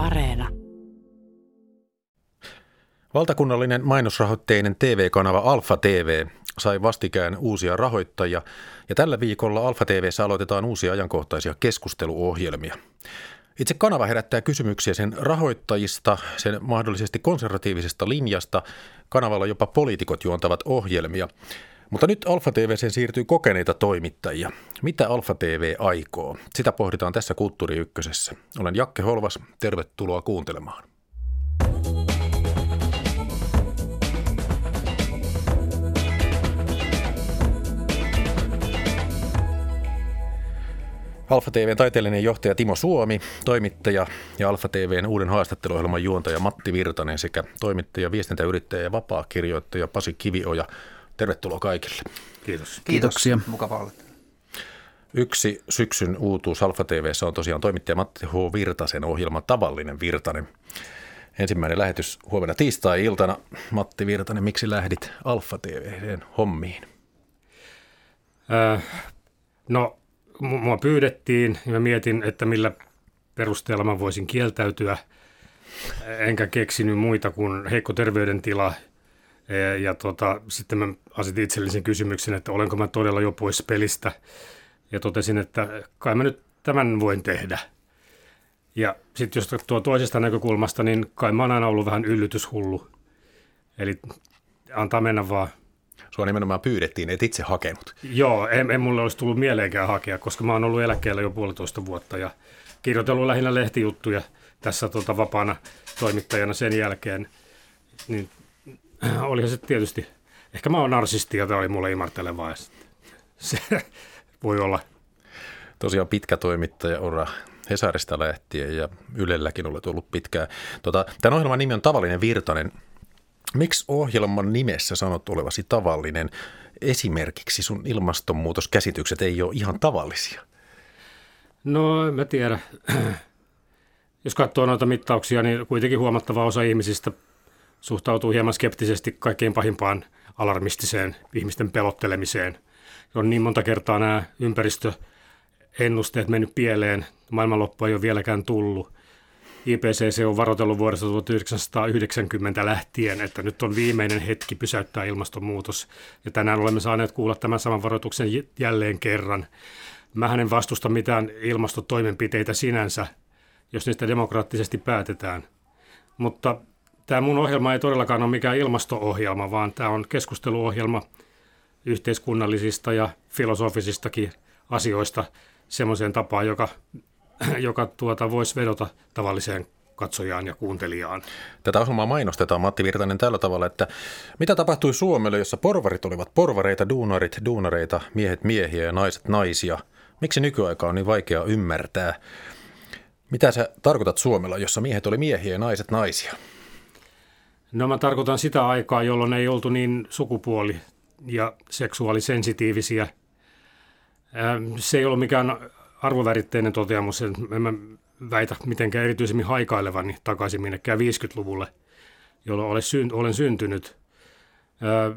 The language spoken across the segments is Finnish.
Areena. Valtakunnallinen mainosrahoitteinen TV-kanava Alfa TV sai vastikään uusia rahoittajia ja tällä viikolla Alfa TVssä aloitetaan uusia ajankohtaisia keskusteluohjelmia. Itse kanava herättää kysymyksiä sen rahoittajista, sen mahdollisesti konservatiivisesta linjasta. Kanavalla jopa poliitikot juontavat ohjelmia. Mutta nyt Alfa TV:seen siirtyy kokeneita toimittajia. Mitä Alfa TV aikoo? Sitä pohditaan tässä Kulttuuri Ykkösessä. Olen Jakke Holvas, tervetuloa kuuntelemaan. Alfa TVn taiteellinen johtaja Timo Suomi, toimittaja ja Alfa TVn uuden haastatteluohjelman juontaja Matti Virtanen sekä toimittaja, viestintäyrittäjä ja vapaakirjoittaja Pasi Kivioja. Tervetuloa kaikille. Kiitos. Kiitoksia. Mukava olla. Yksi syksyn uutuus Alfa TVssä on tosiaan toimittaja Matti H. Virtasen ohjelma Tavallinen Virtanen. Ensimmäinen lähetys huomenna tiistai-iltana. Matti Virtanen, miksi lähdit Alfa TVn hommiin? Äh, no, mua pyydettiin ja mä mietin, että millä perusteella mä voisin kieltäytyä. Enkä keksinyt muita kuin heikko terveydentila. Ja, tota, sitten mä asetin itselleni sen kysymyksen, että olenko mä todella jo pois pelistä. Ja totesin, että kai mä nyt tämän voin tehdä. Ja sitten jos tuo toisesta näkökulmasta, niin kai mä oon aina ollut vähän yllytyshullu. Eli antaa mennä vaan. Sua nimenomaan pyydettiin, et itse hakenut. Joo, en, en mulle olisi tullut mieleenkään hakea, koska mä oon ollut eläkkeellä jo puolitoista vuotta ja kirjoitellut lähinnä lehtijuttuja tässä tota, vapaana toimittajana sen jälkeen. Niin olihan se tietysti, ehkä mä oon narsisti ja tämä oli mulle imartelevaa. Se voi olla. Tosiaan pitkä toimittaja ura Hesarista lähtien ja Ylelläkin olet ollut pitkään. Tota, tämän ohjelman nimi on Tavallinen Virtanen. Miksi ohjelman nimessä sanot olevasi tavallinen? Esimerkiksi sun ilmastonmuutoskäsitykset ei ole ihan tavallisia. No, en mä tiedä. Jos katsoo noita mittauksia, niin kuitenkin huomattava osa ihmisistä suhtautuu hieman skeptisesti kaikkein pahimpaan alarmistiseen ihmisten pelottelemiseen. On niin monta kertaa nämä ympäristöennusteet mennyt pieleen, maailmanloppu ei ole vieläkään tullut. IPCC on varoitellut vuodesta 1990 lähtien, että nyt on viimeinen hetki pysäyttää ilmastonmuutos. Ja tänään olemme saaneet kuulla tämän saman varoituksen jälleen kerran. Mä en vastusta mitään ilmastotoimenpiteitä sinänsä, jos niistä demokraattisesti päätetään. Mutta tämä mun ohjelma ei todellakaan ole mikään ilmasto-ohjelma, vaan tämä on keskusteluohjelma yhteiskunnallisista ja filosofisistakin asioista semmoiseen tapaan, joka joka tuota, voisi vedota tavalliseen katsojaan ja kuuntelijaan. Tätä ohjelmaa mainostetaan Matti Virtanen tällä tavalla, että mitä tapahtui Suomelle, jossa porvarit olivat porvareita, duunarit, duunareita, miehet miehiä ja naiset naisia? Miksi nykyaika on niin vaikea ymmärtää? Mitä sä tarkoitat Suomella, jossa miehet oli miehiä ja naiset naisia? No mä tarkoitan sitä aikaa, jolloin ei oltu niin sukupuoli- ja seksuaalisensitiivisiä. Se ei ollut mikään arvoväritteinen toteamus, en mä väitä mitenkään erityisemmin haikailevani takaisin minnekään 50-luvulle, jolloin olen, syn, olen syntynyt. Ö,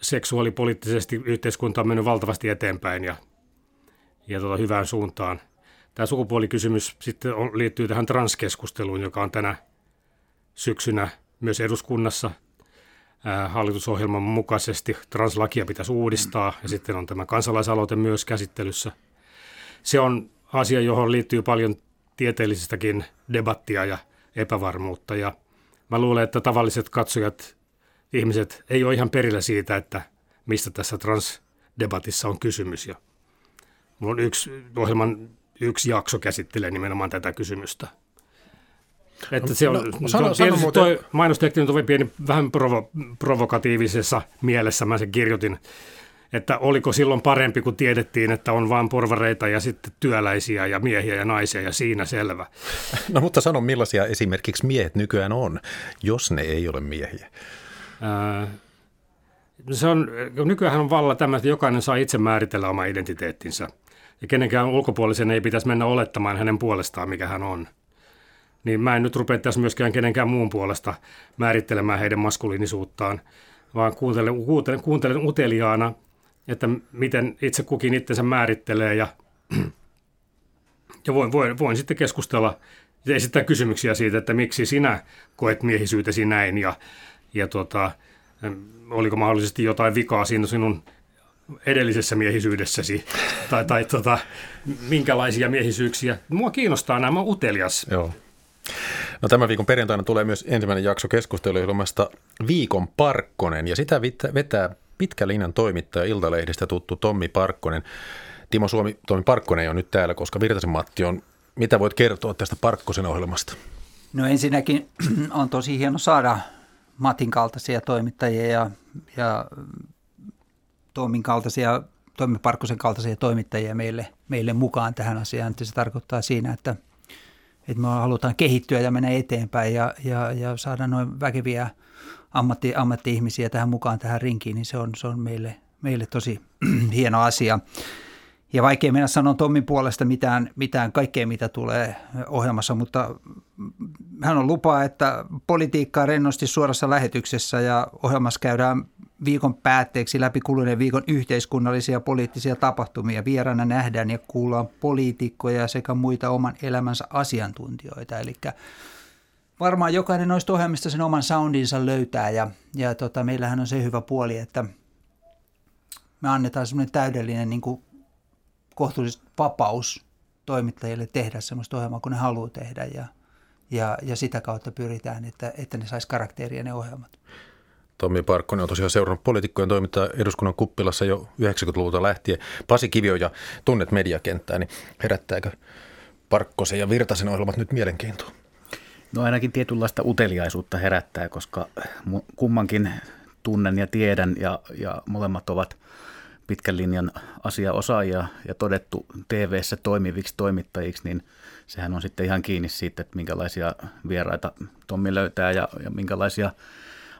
seksuaalipoliittisesti yhteiskunta on mennyt valtavasti eteenpäin ja, ja tota, hyvään suuntaan. Tämä sukupuolikysymys sitten liittyy tähän transkeskusteluun, joka on tänä syksynä myös eduskunnassa – hallitusohjelman mukaisesti translakia pitäisi uudistaa ja sitten on tämä kansalaisaloite myös käsittelyssä. Se on asia, johon liittyy paljon tieteellisestäkin debattia ja epävarmuutta ja mä luulen, että tavalliset katsojat, ihmiset ei ole ihan perillä siitä, että mistä tässä transdebatissa on kysymys ja on yksi ohjelman yksi jakso käsittelee nimenomaan tätä kysymystä. Että se on, no, sano, sano muuten... toi mainosteksti on pieni, vähän provo, provokatiivisessa mielessä, mä sen kirjoitin, että oliko silloin parempi, kun tiedettiin, että on vain porvareita ja sitten työläisiä ja miehiä ja naisia ja siinä selvä. No mutta sano, millaisia esimerkiksi miehet nykyään on, jos ne ei ole miehiä? Ää, se on, nykyään on valla tämä, että jokainen saa itse määritellä oma identiteettinsä. Ja kenenkään ulkopuolisen ei pitäisi mennä olettamaan hänen puolestaan, mikä hän on niin mä en nyt rupea tässä myöskään kenenkään muun puolesta määrittelemään heidän maskuliinisuuttaan, vaan kuuntelen, kuuntelen, kuuntelen uteliaana, että miten itse kukin itsensä määrittelee ja, ja voin, voin, voin sitten keskustella esittää kysymyksiä siitä, että miksi sinä koet miehisyytesi näin ja, ja tota, oliko mahdollisesti jotain vikaa siinä sinun edellisessä miehisyydessäsi tai, tai tota, minkälaisia miehisyyksiä. Mua kiinnostaa nämä, utelias. Joo. No tämän viikon perjantaina tulee myös ensimmäinen jakso keskusteluilmasta Viikon Parkkonen ja sitä vetää pitkä linjan toimittaja Iltalehdistä tuttu Tommi Parkkonen. Timo Suomi, Tommi Parkkonen on nyt täällä, koska Virtasen Matti on. Mitä voit kertoa tästä Parkkosen ohjelmasta? No ensinnäkin on tosi hieno saada Matin kaltaisia toimittajia ja, ja Tommin kaltaisia, Tommi Parkkosen kaltaisia toimittajia meille, meille mukaan tähän asiaan. Se tarkoittaa siinä, että, että me halutaan kehittyä ja mennä eteenpäin ja, ja, ja saada noin väkeviä ammatti, ammatti-ihmisiä tähän mukaan tähän rinkiin, niin se on, se on meille, meille tosi hieno asia. Ja vaikea mennä sanoa Tommin puolesta mitään, mitään kaikkea, mitä tulee ohjelmassa, mutta hän on lupaa, että politiikkaa rennosti suorassa lähetyksessä ja ohjelmassa käydään viikon päätteeksi läpi kuluneen viikon yhteiskunnallisia ja poliittisia tapahtumia. Vieraana nähdään ja kuullaan poliitikkoja sekä muita oman elämänsä asiantuntijoita. Eli varmaan jokainen noista ohjelmista sen oman soundinsa löytää ja, ja tota, meillähän on se hyvä puoli, että me annetaan semmoinen täydellinen niin kuin kohtuullisesti vapaus toimittajille tehdä semmoista ohjelmaa, kun ne haluaa tehdä ja, ja, ja sitä kautta pyritään, että, että ne saisi karakteria ne ohjelmat. Tommi Parkkonen on tosiaan seurannut poliitikkojen toimintaa eduskunnan kuppilassa jo 90-luvulta lähtien. Pasi Kivio ja tunnet mediakenttää, niin herättääkö Parkkosen ja Virtasen ohjelmat nyt mielenkiintoa? No ainakin tietynlaista uteliaisuutta herättää, koska kummankin tunnen ja tiedän ja, ja molemmat ovat pitkän linjan asiaosaajia ja todettu tv toimiviksi toimittajiksi, niin sehän on sitten ihan kiinni siitä, että minkälaisia vieraita Tommi löytää ja, ja minkälaisia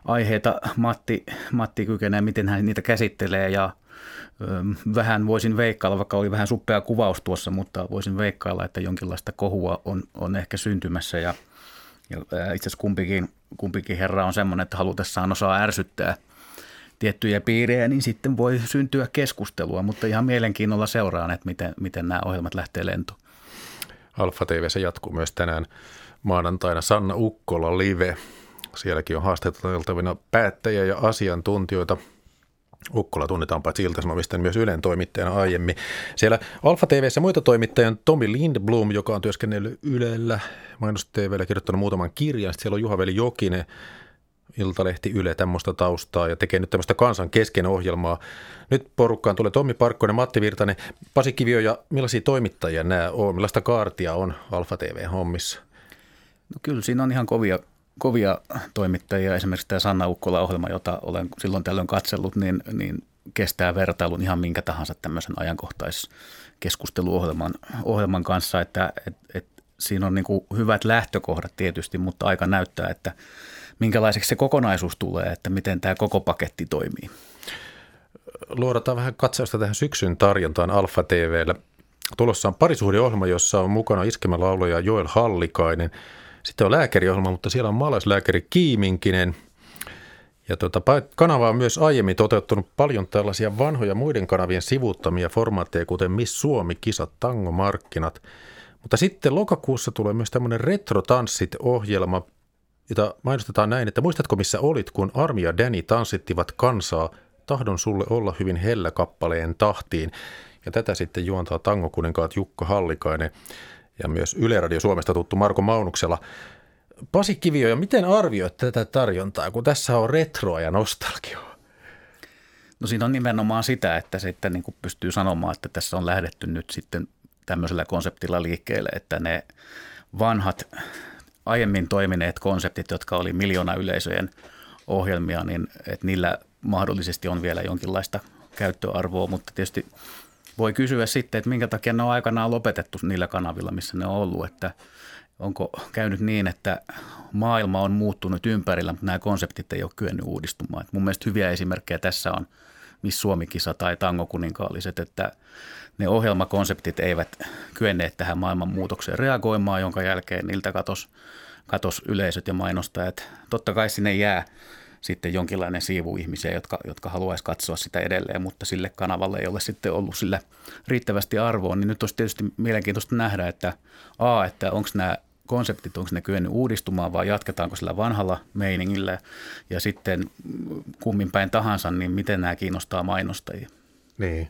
aiheita Matti, Matti kykenee, miten hän niitä käsittelee ja vähän voisin veikkailla, vaikka oli vähän suppea kuvaus tuossa, mutta voisin veikkailla, että jonkinlaista kohua on, on ehkä syntymässä ja, ja itse asiassa kumpikin, kumpikin herra on semmoinen, että halutessaan osaa ärsyttää tiettyjä piirejä, niin sitten voi syntyä keskustelua, mutta ihan mielenkiinnolla seuraan, että miten, miten nämä ohjelmat lähtee lentoon. Alfa TV se jatkuu myös tänään maanantaina Sanna Ukkola live Sielläkin on haastateltavina päättäjiä ja asiantuntijoita. Ukkola tunnetaan paitsi ilta niin myös Ylen toimittajana aiemmin. Siellä Alfa TVssä muita toimittajia on Tomi Lindblom, joka on työskennellyt Ylellä, mainos TVllä kirjoittanut muutaman kirjan. Sitten siellä on Juha-Veli Jokinen, Iltalehti Yle tämmöistä taustaa ja tekee nyt tämmöistä kansan kesken ohjelmaa. Nyt porukkaan tulee Tommi Parkkonen, Matti Virtanen, Pasi Kivio ja millaisia toimittajia nämä on, millaista kaartia on Alfa TV-hommissa? No kyllä siinä on ihan kovia kovia toimittajia, esimerkiksi tämä Sanna Ukkola-ohjelma, jota olen silloin tällöin katsellut, niin, niin kestää vertailun ihan minkä tahansa tämmöisen ajankohtaiskeskusteluohjelman ohjelman kanssa, että et, et, siinä on niin kuin hyvät lähtökohdat tietysti, mutta aika näyttää, että minkälaiseksi se kokonaisuus tulee, että miten tämä koko paketti toimii. Luodataan vähän katsausta tähän syksyn tarjontaan Alfa TVllä. Tulossa on parisuhdeohjelma, jossa on mukana iskemälaulaja Joel Hallikainen – sitten on lääkäriohjelma, mutta siellä on maalaislääkäri Kiiminkinen. Ja tuota, kanava on myös aiemmin toteuttanut paljon tällaisia vanhoja muiden kanavien sivuuttamia formaatteja, kuten Miss Suomi, kisat, tango, markkinat. Mutta sitten lokakuussa tulee myös tämmöinen Retro-tanssit-ohjelma, jota mainostetaan näin, että muistatko missä olit, kun Armi ja Danny tanssittivat kansaa tahdon sulle olla hyvin hellä kappaleen tahtiin. Ja tätä sitten juontaa tangokuninkaat Jukka Hallikainen ja myös Yle Radio Suomesta tuttu Marko Maunuksella. Pasi Kivio, ja miten arvioit tätä tarjontaa, kun tässä on retroa ja nostalgioa? No siinä on nimenomaan sitä, että sitten niin kuin pystyy sanomaan, että tässä on lähdetty nyt sitten tämmöisellä konseptilla liikkeelle, että ne vanhat aiemmin toimineet konseptit, jotka oli miljoona yleisöjen ohjelmia, niin että niillä mahdollisesti on vielä jonkinlaista käyttöarvoa, mutta tietysti voi kysyä sitten, että minkä takia ne on aikanaan lopetettu niillä kanavilla, missä ne on ollut, että onko käynyt niin, että maailma on muuttunut ympärillä, mutta nämä konseptit ei ole kyennyt uudistumaan. Et mun mielestä hyviä esimerkkejä tässä on Miss Suomi-kisa tai Tango kuninkaalliset, että ne ohjelmakonseptit eivät kyenneet tähän maailman muutokseen reagoimaan, jonka jälkeen niiltä katos, katos yleisöt ja mainostajat. Totta kai sinne jää sitten jonkinlainen siivu ihmisiä, jotka, jotka haluaisi katsoa sitä edelleen, mutta sille kanavalle ei ole sitten ollut sillä riittävästi arvoa, niin nyt olisi tietysti mielenkiintoista nähdä, että A, että onko nämä konseptit, onko ne kyennyt uudistumaan vai jatketaanko sillä vanhalla meiningillä ja sitten kummin päin tahansa, niin miten nämä kiinnostaa mainostajia. Niin,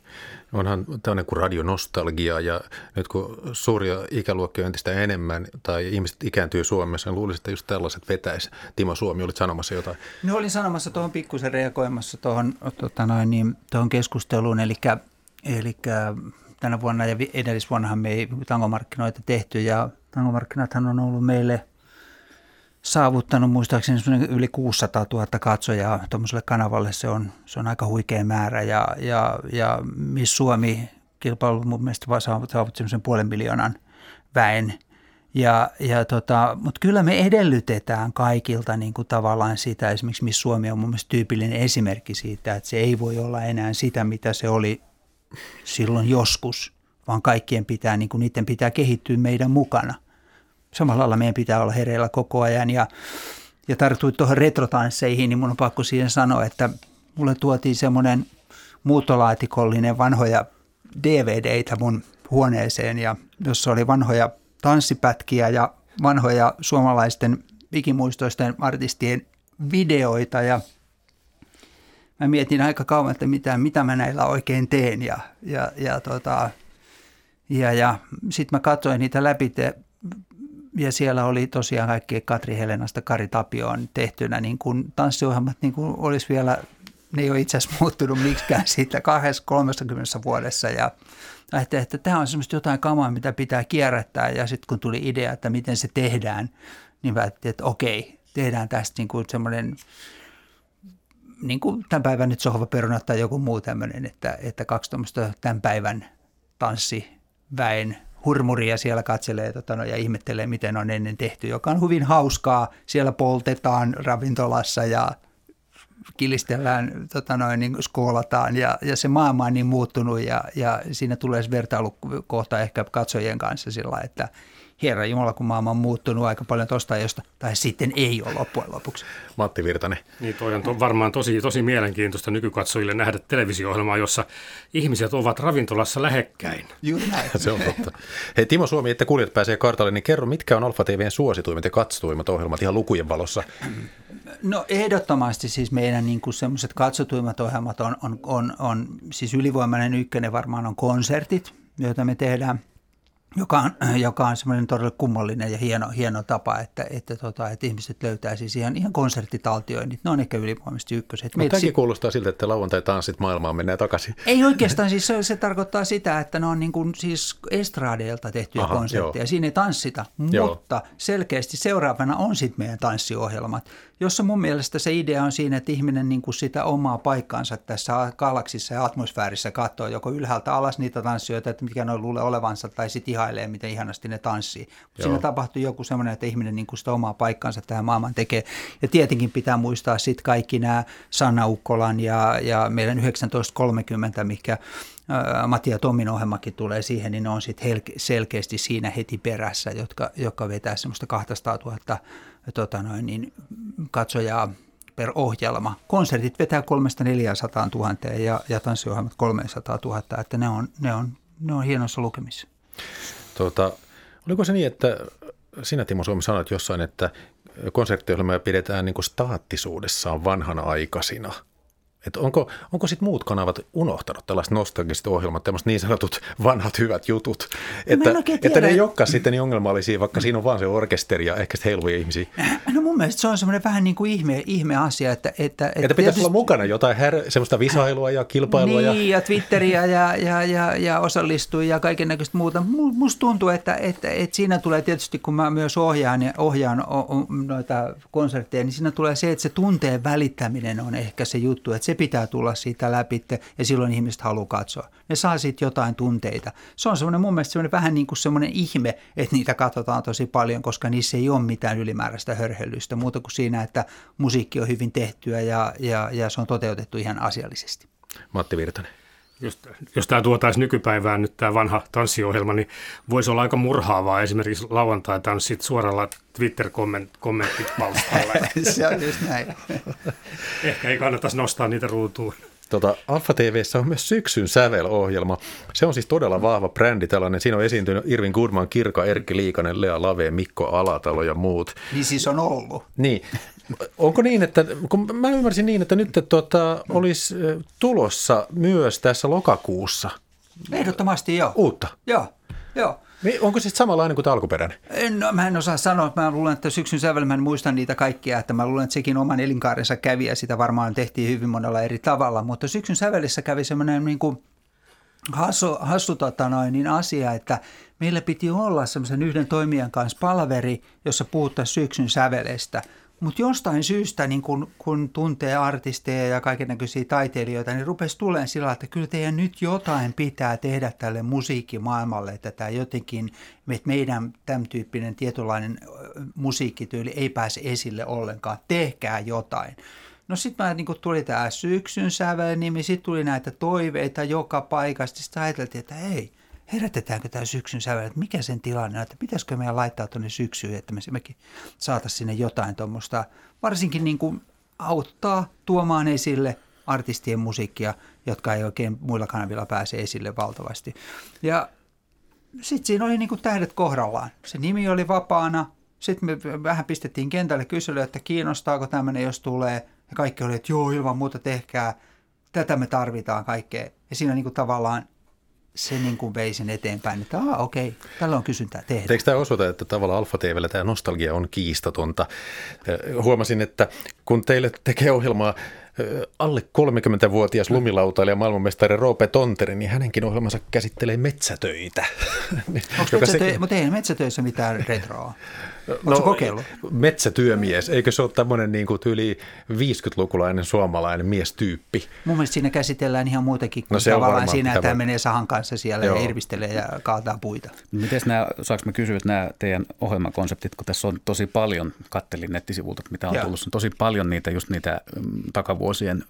onhan tämmöinen kuin radionostalgia ja nyt kun suuria ikäluokkia on entistä enemmän tai ihmiset ikääntyy Suomessa, niin luulisin, että just tällaiset vetäisi. Timo Suomi, olit sanomassa jotain. No olin sanomassa tuohon pikkusen reagoimassa tuohon, tota noin, niin, tuohon keskusteluun, eli, eli tänä vuonna ja edellisvuonnahan me ei tangomarkkinoita tehty ja tangomarkkinathan on ollut meille saavuttanut muistaakseni yli 600 000 katsojaa tuommoiselle kanavalle. Se on, se on aika huikea määrä ja, ja, ja Miss Suomi kilpailu mun mielestä saavutti semmoisen puolen miljoonan väen. Ja, ja tota, mutta kyllä me edellytetään kaikilta niin kuin tavallaan sitä, esimerkiksi Miss Suomi on mun mielestä tyypillinen esimerkki siitä, että se ei voi olla enää sitä, mitä se oli silloin joskus, vaan kaikkien pitää, niin kuin niiden pitää kehittyä meidän mukana. Samalla lailla meidän pitää olla hereillä koko ajan ja, ja tarttuit tuohon retrotansseihin, niin mun on pakko siihen sanoa, että mulle tuotiin semmoinen muutolaatikollinen vanhoja DVDitä mun huoneeseen, ja jossa oli vanhoja tanssipätkiä ja vanhoja suomalaisten ikimuistoisten artistien videoita ja mä mietin aika kauan, että mitä, mitä mä näillä oikein teen ja, ja, ja, tota, ja, ja sitten mä katsoin niitä läpi ja siellä oli tosiaan kaikki Katri Helenasta Kari Tapioon tehtynä niin kuin tanssiohjelmat niin kuin olisi vielä, ne ei ole itse asiassa muuttunut miksikään siitä 30 vuodessa. Ja ajattelin, että tämä on semmoista jotain kamaa, mitä pitää kierrättää. Ja sitten kun tuli idea, että miten se tehdään, niin päätettiin, että okei, tehdään tästä niin kuin semmoinen niin kuin tämän päivän nyt sohvaperunat tai joku muu tämmöinen, että, että kaksi tämän päivän tanssiväen hurmuria siellä katselee tota, no, ja ihmettelee, miten on ennen tehty, joka on hyvin hauskaa. Siellä poltetaan ravintolassa ja kilistellään, tota noin, niin skoolataan ja, ja se maailma on niin muuttunut ja, ja siinä tulee vertailukohta ehkä katsojien kanssa sillä, että – Herra Jumala, kun maailma on muuttunut aika paljon tuosta josta, tai sitten ei ole loppujen lopuksi. Matti Virtanen. Niin toi on to, varmaan tosi, tosi mielenkiintoista nykykatsojille nähdä televisio-ohjelmaa, jossa ihmiset ovat ravintolassa lähekkäin. Juuri näin. Se on totta. Hei Timo Suomi, että kuulijat pääsee kartalle, niin kerro, mitkä on Alfa TVn suosituimmat ja katsotuimmat ohjelmat ihan lukujen valossa? No ehdottomasti siis meidän niin kuin semmoiset katsotuimmat ohjelmat on, on, on, on, siis ylivoimainen ykkönen varmaan on konsertit, joita me tehdään – joka on, joka on semmoinen todella kummallinen ja hieno, hieno tapa, että, että, tota, että ihmiset löytää siis ihan, ihan konserttitaltioinnit. Ne on ehkä ylivoimaisesti ykköset. No, tämäkin kuulostaa siltä, että lauantai-tanssit maailmaan mennään takaisin. Ei oikeastaan, siis se, se tarkoittaa sitä, että ne on niin kuin siis estraadeilta tehtyjä Aha, konsertteja. Joo. Siinä ei tanssita, joo. mutta selkeästi seuraavana on sitten meidän tanssiohjelmat, jossa mun mielestä se idea on siinä, että ihminen niin kuin sitä omaa paikkaansa tässä galaksissa ja atmosfäärissä katsoo joko ylhäältä alas niitä tanssijoita, että mikä ne luulee olevansa, tai sitten ihailee, miten ihanasti ne tanssii. Mutta siinä tapahtuu joku semmoinen, että ihminen niin kuin sitä omaa paikkaansa tähän maailmaan tekee. Ja tietenkin pitää muistaa sitten kaikki nämä Sanna Ukkolan ja, ja meidän 1930, mikä Mattia Tommin ohjelmakin tulee siihen, niin ne on sitten selkeästi siinä heti perässä, jotka, jotka vetää semmoista 200 000 tota noin, niin katsojaa per ohjelma. Konsertit vetää 300 000 ja, ja tanssiohjelmat 300 000, että ne on, ne on, ne on hienossa lukemissa. Tuota, oliko se niin, että sinä Timo Suomi sanoit jossain, että konserttiohjelmia pidetään niin kuin staattisuudessaan vanhanaikaisina – että onko, onko sitten muut kanavat unohtanut tällaiset nostalgiset ohjelmat, tämmöiset niin sanotut vanhat hyvät jutut, että, että ne ei olekaan sitten niin ongelmallisia, vaikka siinä on vaan se orkesteri ja ehkä heiluvia ihmisiä. No mun mielestä se on semmoinen vähän niin kuin ihme, ihme asia, että... Että, että, että pitäisi tietysti... olla mukana jotain her, semmoista visailua ja kilpailua. Niin, ja, ja Twitteriä ja, ja, ja, ja osallistui ja kaiken näköistä muuta. Musta tuntuu, että, että, että siinä tulee tietysti, kun mä myös ohjaan, ja ohjaan noita konsertteja, niin siinä tulee se, että se tunteen välittäminen on ehkä se juttu, että se se pitää tulla siitä läpi ja silloin ihmiset haluaa katsoa. Ne saa siitä jotain tunteita. Se on semmoinen mun mielestä semmoinen vähän niin kuin semmoinen ihme, että niitä katsotaan tosi paljon, koska niissä ei ole mitään ylimääräistä hörhelystä muuta kuin siinä, että musiikki on hyvin tehtyä ja, ja, ja se on toteutettu ihan asiallisesti. Matti Virtanen jos, jos tämä tuotaisiin nykypäivään nyt tämä vanha tanssiohjelma, niin voisi olla aika murhaavaa esimerkiksi lauantai-tanssit suoralla Twitter-kommenttipalstalla. Se on just näin. Ehkä ei kannattaisi nostaa niitä ruutuun. Tota, Alfa TVssä on myös syksyn sävelohjelma. Se on siis todella vahva brändi tällainen. Siinä on esiintynyt Irvin Goodman, Kirka, Erkki Liikanen, Lea Lave, Mikko Alatalo ja muut. Niin siis on ollut. Niin. Onko niin, että kun mä ymmärsin niin, että nyt tuota, olisi tulossa myös tässä lokakuussa Ehdottomasti joo. uutta? Joo, joo. Onko se samanlainen kuin alkuperäinen? En, no, mä en osaa sanoa. Mä luulen, että syksyn sävel, mä en muista niitä kaikkia. Että mä luulen, että sekin oman elinkaarensa kävi ja sitä varmaan tehtiin hyvin monella eri tavalla. Mutta syksyn sävelissä kävi semmoinen niin kuin hassu, hassu tota noin, niin asia, että meillä piti olla semmoisen yhden toimijan kanssa palaveri, jossa puhuttaisiin syksyn sävelestä – mutta jostain syystä, niin kun, kun tuntee artisteja ja kaikenlaisia taiteilijoita, niin rupesi tulemaan sillä että kyllä teidän nyt jotain pitää tehdä tälle musiikkimaailmalle, että tämä jotenkin, että meidän tämän tyyppinen tietynlainen musiikkityyli ei pääse esille ollenkaan. Tehkää jotain. No sitten niin tuli tämä syksyn sävel nimi, sitten tuli näitä toiveita joka paikasta. Sitten ajateltiin, että ei, herätetäänkö tämä syksyn sävel, että mikä sen tilanne on, että pitäisikö meidän laittaa tuonne syksyyn, että me mekin saataisiin sinne jotain tuommoista, varsinkin niin kuin auttaa tuomaan esille artistien musiikkia, jotka ei oikein muilla kanavilla pääse esille valtavasti. Ja sitten siinä oli niin kuin tähdet kohdallaan. Se nimi oli vapaana. Sitten me vähän pistettiin kentälle kyselyä, että kiinnostaako tämmöinen, jos tulee. Ja kaikki oli, että joo, ilman muuta tehkää. Tätä me tarvitaan kaikkea. Ja siinä niin kuin tavallaan se niin kuin vei sen eteenpäin, että ah, okei, okay, tällä on kysyntää tehdä. Eikö tämä osoita, että tavallaan Alfa TVllä tämä nostalgia on kiistatonta? Huomasin, että kun teille tekee ohjelmaa alle 30-vuotias lumilautailija maailmanmestari Roope Tonteri, niin hänenkin ohjelmansa käsittelee metsätöitä. Onko metsätö... se... Mutta ei metsätöissä mitään retroa. No, kokeillut? Metsätyömies, eikö se ole tämmöinen niin kuin yli 50-lukulainen suomalainen miestyyppi? Mun mielestä siinä käsitellään ihan muutakin kuin no se tavallaan siinä, että hän menee sahan kanssa siellä Joo. ja irvistelee ja kaataa puita. Miten nämä, saanko mä kysyä, että nämä teidän ohjelmakonseptit, kun tässä on tosi paljon, kattelin nettisivulta, mitä on Joo. tullut, on tosi paljon niitä just niitä mm, takavuosien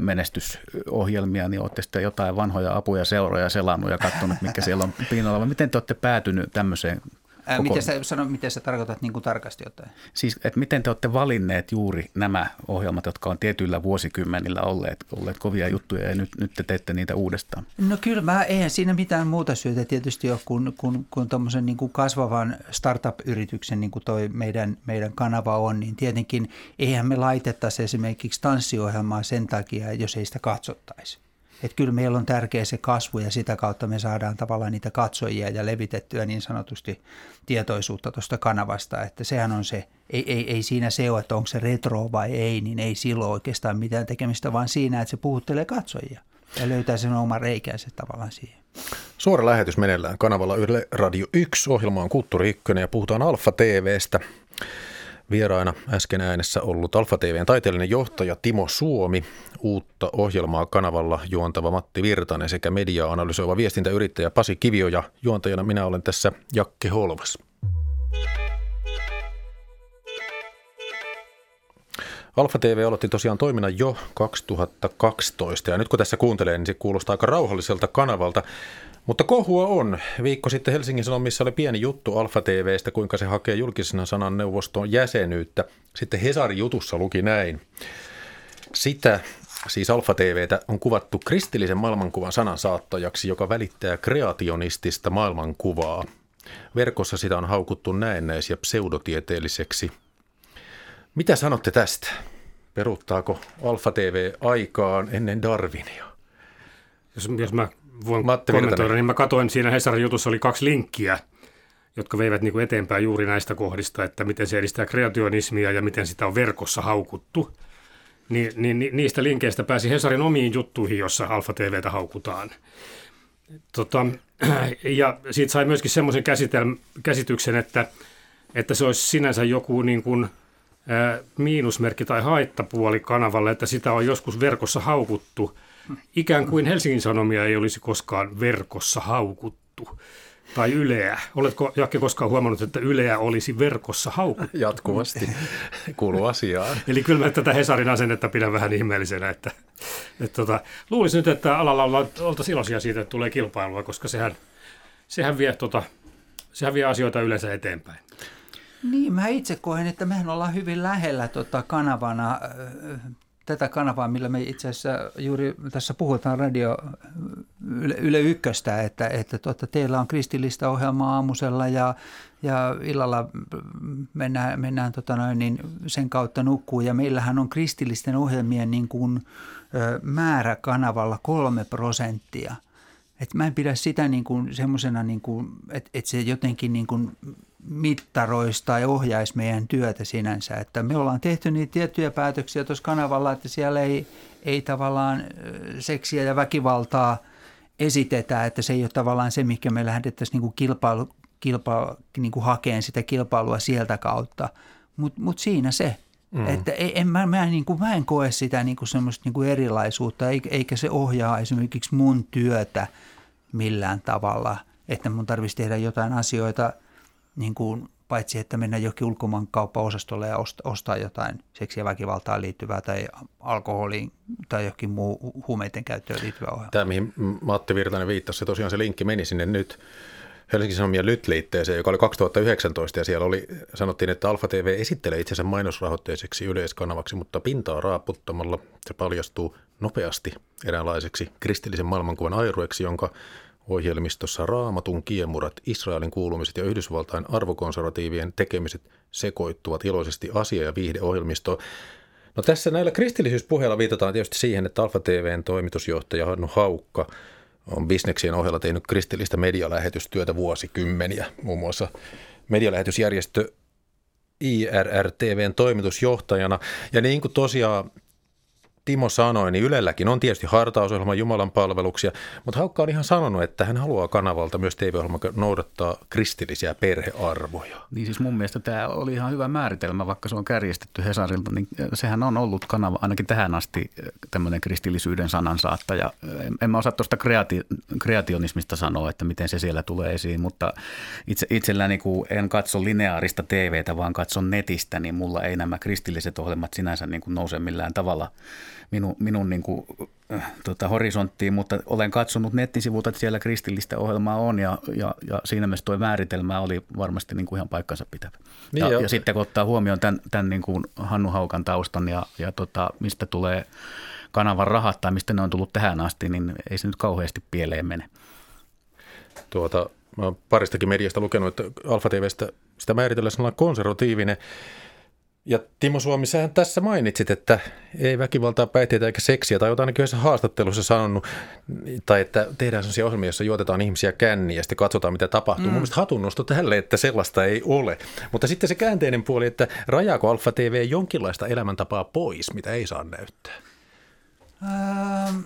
menestysohjelmia, niin olette sitten jotain vanhoja apuja, seuroja selannut ja katsonut, mikä siellä on pinnalla. Miten te olette päätynyt tämmöiseen Ää, miten, sä, sano, miten sä tarkoitat niin kuin tarkasti jotain? Siis, että miten te olette valinneet juuri nämä ohjelmat, jotka on tietyillä vuosikymmenillä olleet, olleet kovia juttuja ja nyt, nyt te teette niitä uudestaan? No kyllä, mä, eihän siinä mitään muuta syytä tietysti ole kuin, kuin, kuin tuommoisen niin kuin kasvavan startup-yrityksen, niin kuin toi meidän, meidän kanava on, niin tietenkin eihän me laitettaisi esimerkiksi tanssiohjelmaa sen takia, jos ei sitä katsottaisi. Että kyllä meillä on tärkeä se kasvu ja sitä kautta me saadaan tavallaan niitä katsojia ja levitettyä niin sanotusti tietoisuutta tuosta kanavasta. Että sehän on se, ei, ei, ei siinä se ole, että onko se retro vai ei, niin ei silloin oikeastaan mitään tekemistä, vaan siinä, että se puhuttelee katsojia ja löytää sen oman reikänsä tavallaan siihen. Suora lähetys meneillään kanavalla Yle Radio 1. Ohjelma on Kulttuuri 1 ja puhutaan Alfa TVstä. Vieraina äsken äänessä ollut Alfa TVn taiteellinen johtaja Timo Suomi, uutta ohjelmaa kanavalla juontava Matti Virtanen sekä mediaa analysoiva viestintäyrittäjä Pasi Kivio ja juontajana minä olen tässä Jakke Holvas. Alfa TV aloitti tosiaan toiminnan jo 2012 ja nyt kun tässä kuuntelee, niin se kuulostaa aika rauhalliselta kanavalta. Mutta kohua on. Viikko sitten Helsingin Sanomissa oli pieni juttu Alfa TVstä, kuinka se hakee julkisena sanan neuvoston jäsenyyttä. Sitten Hesarin jutussa luki näin. Sitä, siis Alfa TVtä, on kuvattu kristillisen maailmankuvan sanansaattajaksi, joka välittää kreationistista maailmankuvaa. Verkossa sitä on haukuttu näennäis- ja pseudotieteelliseksi. Mitä sanotte tästä? Peruuttaako Alfa TV aikaan ennen Darwinia? Jos, jos mä voin Matti kommentoida, Virtanen. niin mä katsoin siinä Hesarin jutussa oli kaksi linkkiä, jotka veivät niin kuin eteenpäin juuri näistä kohdista, että miten se edistää kreationismia ja miten sitä on verkossa haukuttu. Ni, niin, ni, niistä linkeistä pääsi Hesarin omiin juttuihin, jossa Alfa TVtä haukutaan. Tota, ja siitä sai myöskin semmoisen käsityksen, että, että se olisi sinänsä joku niin kuin, ää, miinusmerkki tai haittapuoli kanavalle, että sitä on joskus verkossa haukuttu – Ikään kuin Helsingin Sanomia ei olisi koskaan verkossa haukuttu. Tai Yleä. Oletko, Jakke, koskaan huomannut, että Yleä olisi verkossa haukuttu? Jatkuvasti. Kuuluu asiaan. Eli kyllä mä tätä Hesarin asennetta pidän vähän ihmeellisenä. Että, että tota, luulisin nyt, että alalla oltaisiin iloisia siitä, että tulee kilpailua, koska sehän, sehän, vie, tota, sehän vie asioita yleensä eteenpäin. Niin, mä itse koen, että mehän ollaan hyvin lähellä tota kanavana tätä kanavaa, millä me itse asiassa juuri tässä puhutaan radio Yle, Yle Ykköstä, että, että tuota, teillä on kristillistä ohjelmaa aamusella ja, ja illalla mennään, mennään tota noin, niin sen kautta nukkuu. Ja meillähän on kristillisten ohjelmien niin kuin, määrä kanavalla kolme prosenttia – et mä en pidä sitä niin kuin semmoisena, niin kuin, että, että se jotenkin niin kuin mittaroisi tai ohjaisi meidän työtä sinänsä. Että me ollaan tehty niitä tiettyjä päätöksiä tuossa kanavalla, että siellä ei, ei tavallaan seksiä ja väkivaltaa esitetä, että se ei ole tavallaan se, mikä me lähdettäisiin niin kuin kilpailu, kilpa, niin kuin hakeen sitä kilpailua sieltä kautta. Mutta mut siinä se, Mm. Että en, mä, mä, niin kuin, mä en koe sitä niin kuin semmoista niin kuin erilaisuutta, eikä se ohjaa esimerkiksi mun työtä millään tavalla, että mun tarvitsisi tehdä jotain asioita, niin kuin, paitsi että mennä jokin ulkomaankauppaosastolle ja ostaa jotain seksiä ja väkivaltaan liittyvää tai alkoholiin tai jokin muu huumeiden käyttöön liittyvää ohjelma. Tämä, mihin Matti Virtanen viittasi, se tosiaan se linkki meni sinne nyt Helsingin Sanomien Lyt-liitteeseen, joka oli 2019, ja siellä oli, sanottiin, että Alfa TV esittelee itsensä mainosrahoitteiseksi yleiskanavaksi, mutta pintaa raaputtamalla se paljastuu nopeasti eräänlaiseksi kristillisen maailmankuvan airueksi, jonka ohjelmistossa raamatun kiemurat, Israelin kuulumiset ja Yhdysvaltain arvokonservatiivien tekemiset sekoittuvat iloisesti asia- ja viihdeohjelmistoon. No tässä näillä kristillisyyspuheilla viitataan tietysti siihen, että Alfa TVn toimitusjohtaja Hannu Haukka – on bisneksien ohella tehnyt kristillistä medialähetystyötä vuosikymmeniä, muun muassa medialähetysjärjestö IRRTVn toimitusjohtajana. Ja niin kuin tosiaan Timo sanoi, niin Ylelläkin on tietysti hartausohjelma Jumalan palveluksia, mutta Haukka on ihan sanonut, että hän haluaa kanavalta myös TV-ohjelma noudattaa kristillisiä perhearvoja. Niin siis mun mielestä tämä oli ihan hyvä määritelmä, vaikka se on kärjestetty Hesarilta, niin sehän on ollut kanava ainakin tähän asti tämmöinen kristillisyyden sanansaattaja. En mä osaa tuosta kreati- kreationismista sanoa, että miten se siellä tulee esiin, mutta itse, itselläni kun en katso lineaarista TVtä, vaan katson netistä, niin mulla ei nämä kristilliset ohjelmat sinänsä niin kuin nouse millään tavalla – minun, minun niin kuin, äh, tota, horisonttiin, mutta olen katsonut nettisivulta, että siellä kristillistä ohjelmaa on ja, ja, ja siinä mielessä tuo määritelmä oli varmasti niin kuin ihan paikkansa pitävä. Niin ja, ja sitten kun ottaa huomioon tämän, tämän niin kuin Hannu Haukan taustan ja, ja tota, mistä tulee kanavan rahat tai mistä ne on tullut tähän asti, niin ei se nyt kauheasti pieleen mene. Tuota, mä olen paristakin mediasta lukenut, että Alfa TVstä sitä määritellään sellainen konservatiivinen ja Timo Suomi, sähän tässä mainitsit, että ei väkivaltaa, päihteitä eikä seksiä, tai jotain ainakin yhdessä haastattelussa sanonut, tai että tehdään sellaisia ohjelmia, joissa juotetaan ihmisiä känniä ja sitten katsotaan, mitä tapahtuu. Mm. Mun mielestä hatunnosto tälle, että sellaista ei ole. Mutta sitten se käänteinen puoli, että rajaako Alfa TV jonkinlaista elämäntapaa pois, mitä ei saa näyttää? Ähm,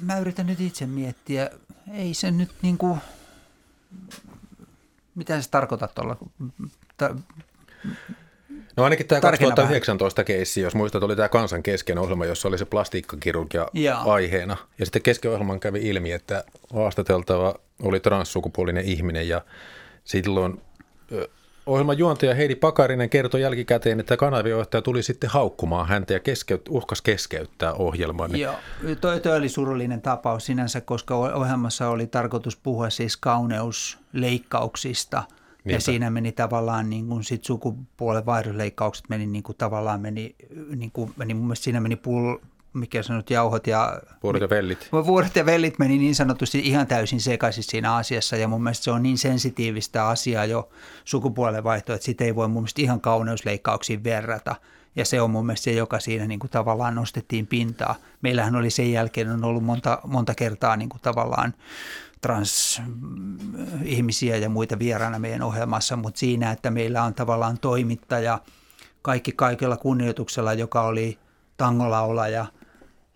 mä yritän nyt itse miettiä. Ei se nyt niin kuin, mitä se tarkoittaa tuolla? No ainakin tämä 2019 keissi, jos muistat, oli tämä kansan kesken ohjelma, jossa oli se plastiikkakirurgia Jaa. aiheena. Ja sitten kesken ohjelman kävi ilmi, että haastateltava oli transsukupuolinen ihminen ja silloin ohjelman juontaja Heidi Pakarinen kertoi jälkikäteen, että kanaviohtaja tuli sitten haukkumaan häntä ja keskeyt, uhkas keskeyttää ohjelman. Joo, toi, toi oli surullinen tapaus sinänsä, koska ohjelmassa oli tarkoitus puhua siis kauneusleikkauksista – Niinpä. Ja siinä meni tavallaan niin kuin sit sukupuolen vaihdosleikkaukset meni niin kuin tavallaan meni, niin kuin, meni mun mielestä siinä meni pul, mikä sanot, jauhot ja... Vuodet ja vellit. Vuodet ja vellit meni niin sanotusti ihan täysin sekaisin siinä asiassa ja mun mielestä se on niin sensitiivistä asiaa jo sukupuolen vaihto, että sitä ei voi mun mielestä ihan kauneusleikkauksiin verrata. Ja se on mun mielestä se, joka siinä niin kuin tavallaan nostettiin pintaa. Meillähän oli sen jälkeen on ollut monta, monta kertaa niin kuin tavallaan transihmisiä ja muita vieraana meidän ohjelmassa, mutta siinä, että meillä on tavallaan toimittaja kaikki kaikella kunnioituksella, joka oli tangolaulaja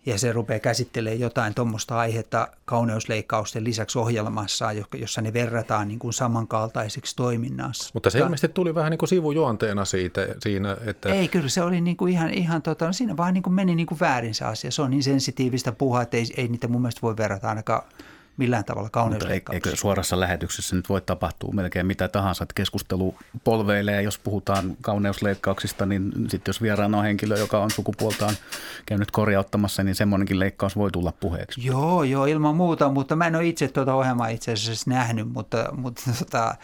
ja se rupeaa käsittelemään jotain tuommoista aihetta kauneusleikkausten lisäksi ohjelmassa, jossa ne verrataan niin kuin samankaltaiseksi toiminnassa. Mutta se ilmeisesti tuli vähän niin kuin sivujuonteena siitä, siinä, että... Ei, kyllä se oli niin kuin ihan, ihan tota, no siinä vaan niin kuin meni niin kuin väärin se asia. Se on niin sensitiivistä puhua, että ei, ei niitä mun mielestä voi verrata ainakaan millään tavalla kauneusleikkauksessa. Eikö suorassa lähetyksessä nyt voi tapahtua melkein mitä tahansa, että keskustelu polveilee, jos puhutaan kauneusleikkauksista, niin sitten jos vieraana on henkilö, joka on sukupuoltaan käynyt korjauttamassa, niin semmoinenkin leikkaus voi tulla puheeksi. Joo, joo, ilman muuta, mutta mä en ole itse tuota ohjelmaa itse asiassa nähnyt, mutta, mutta, tota,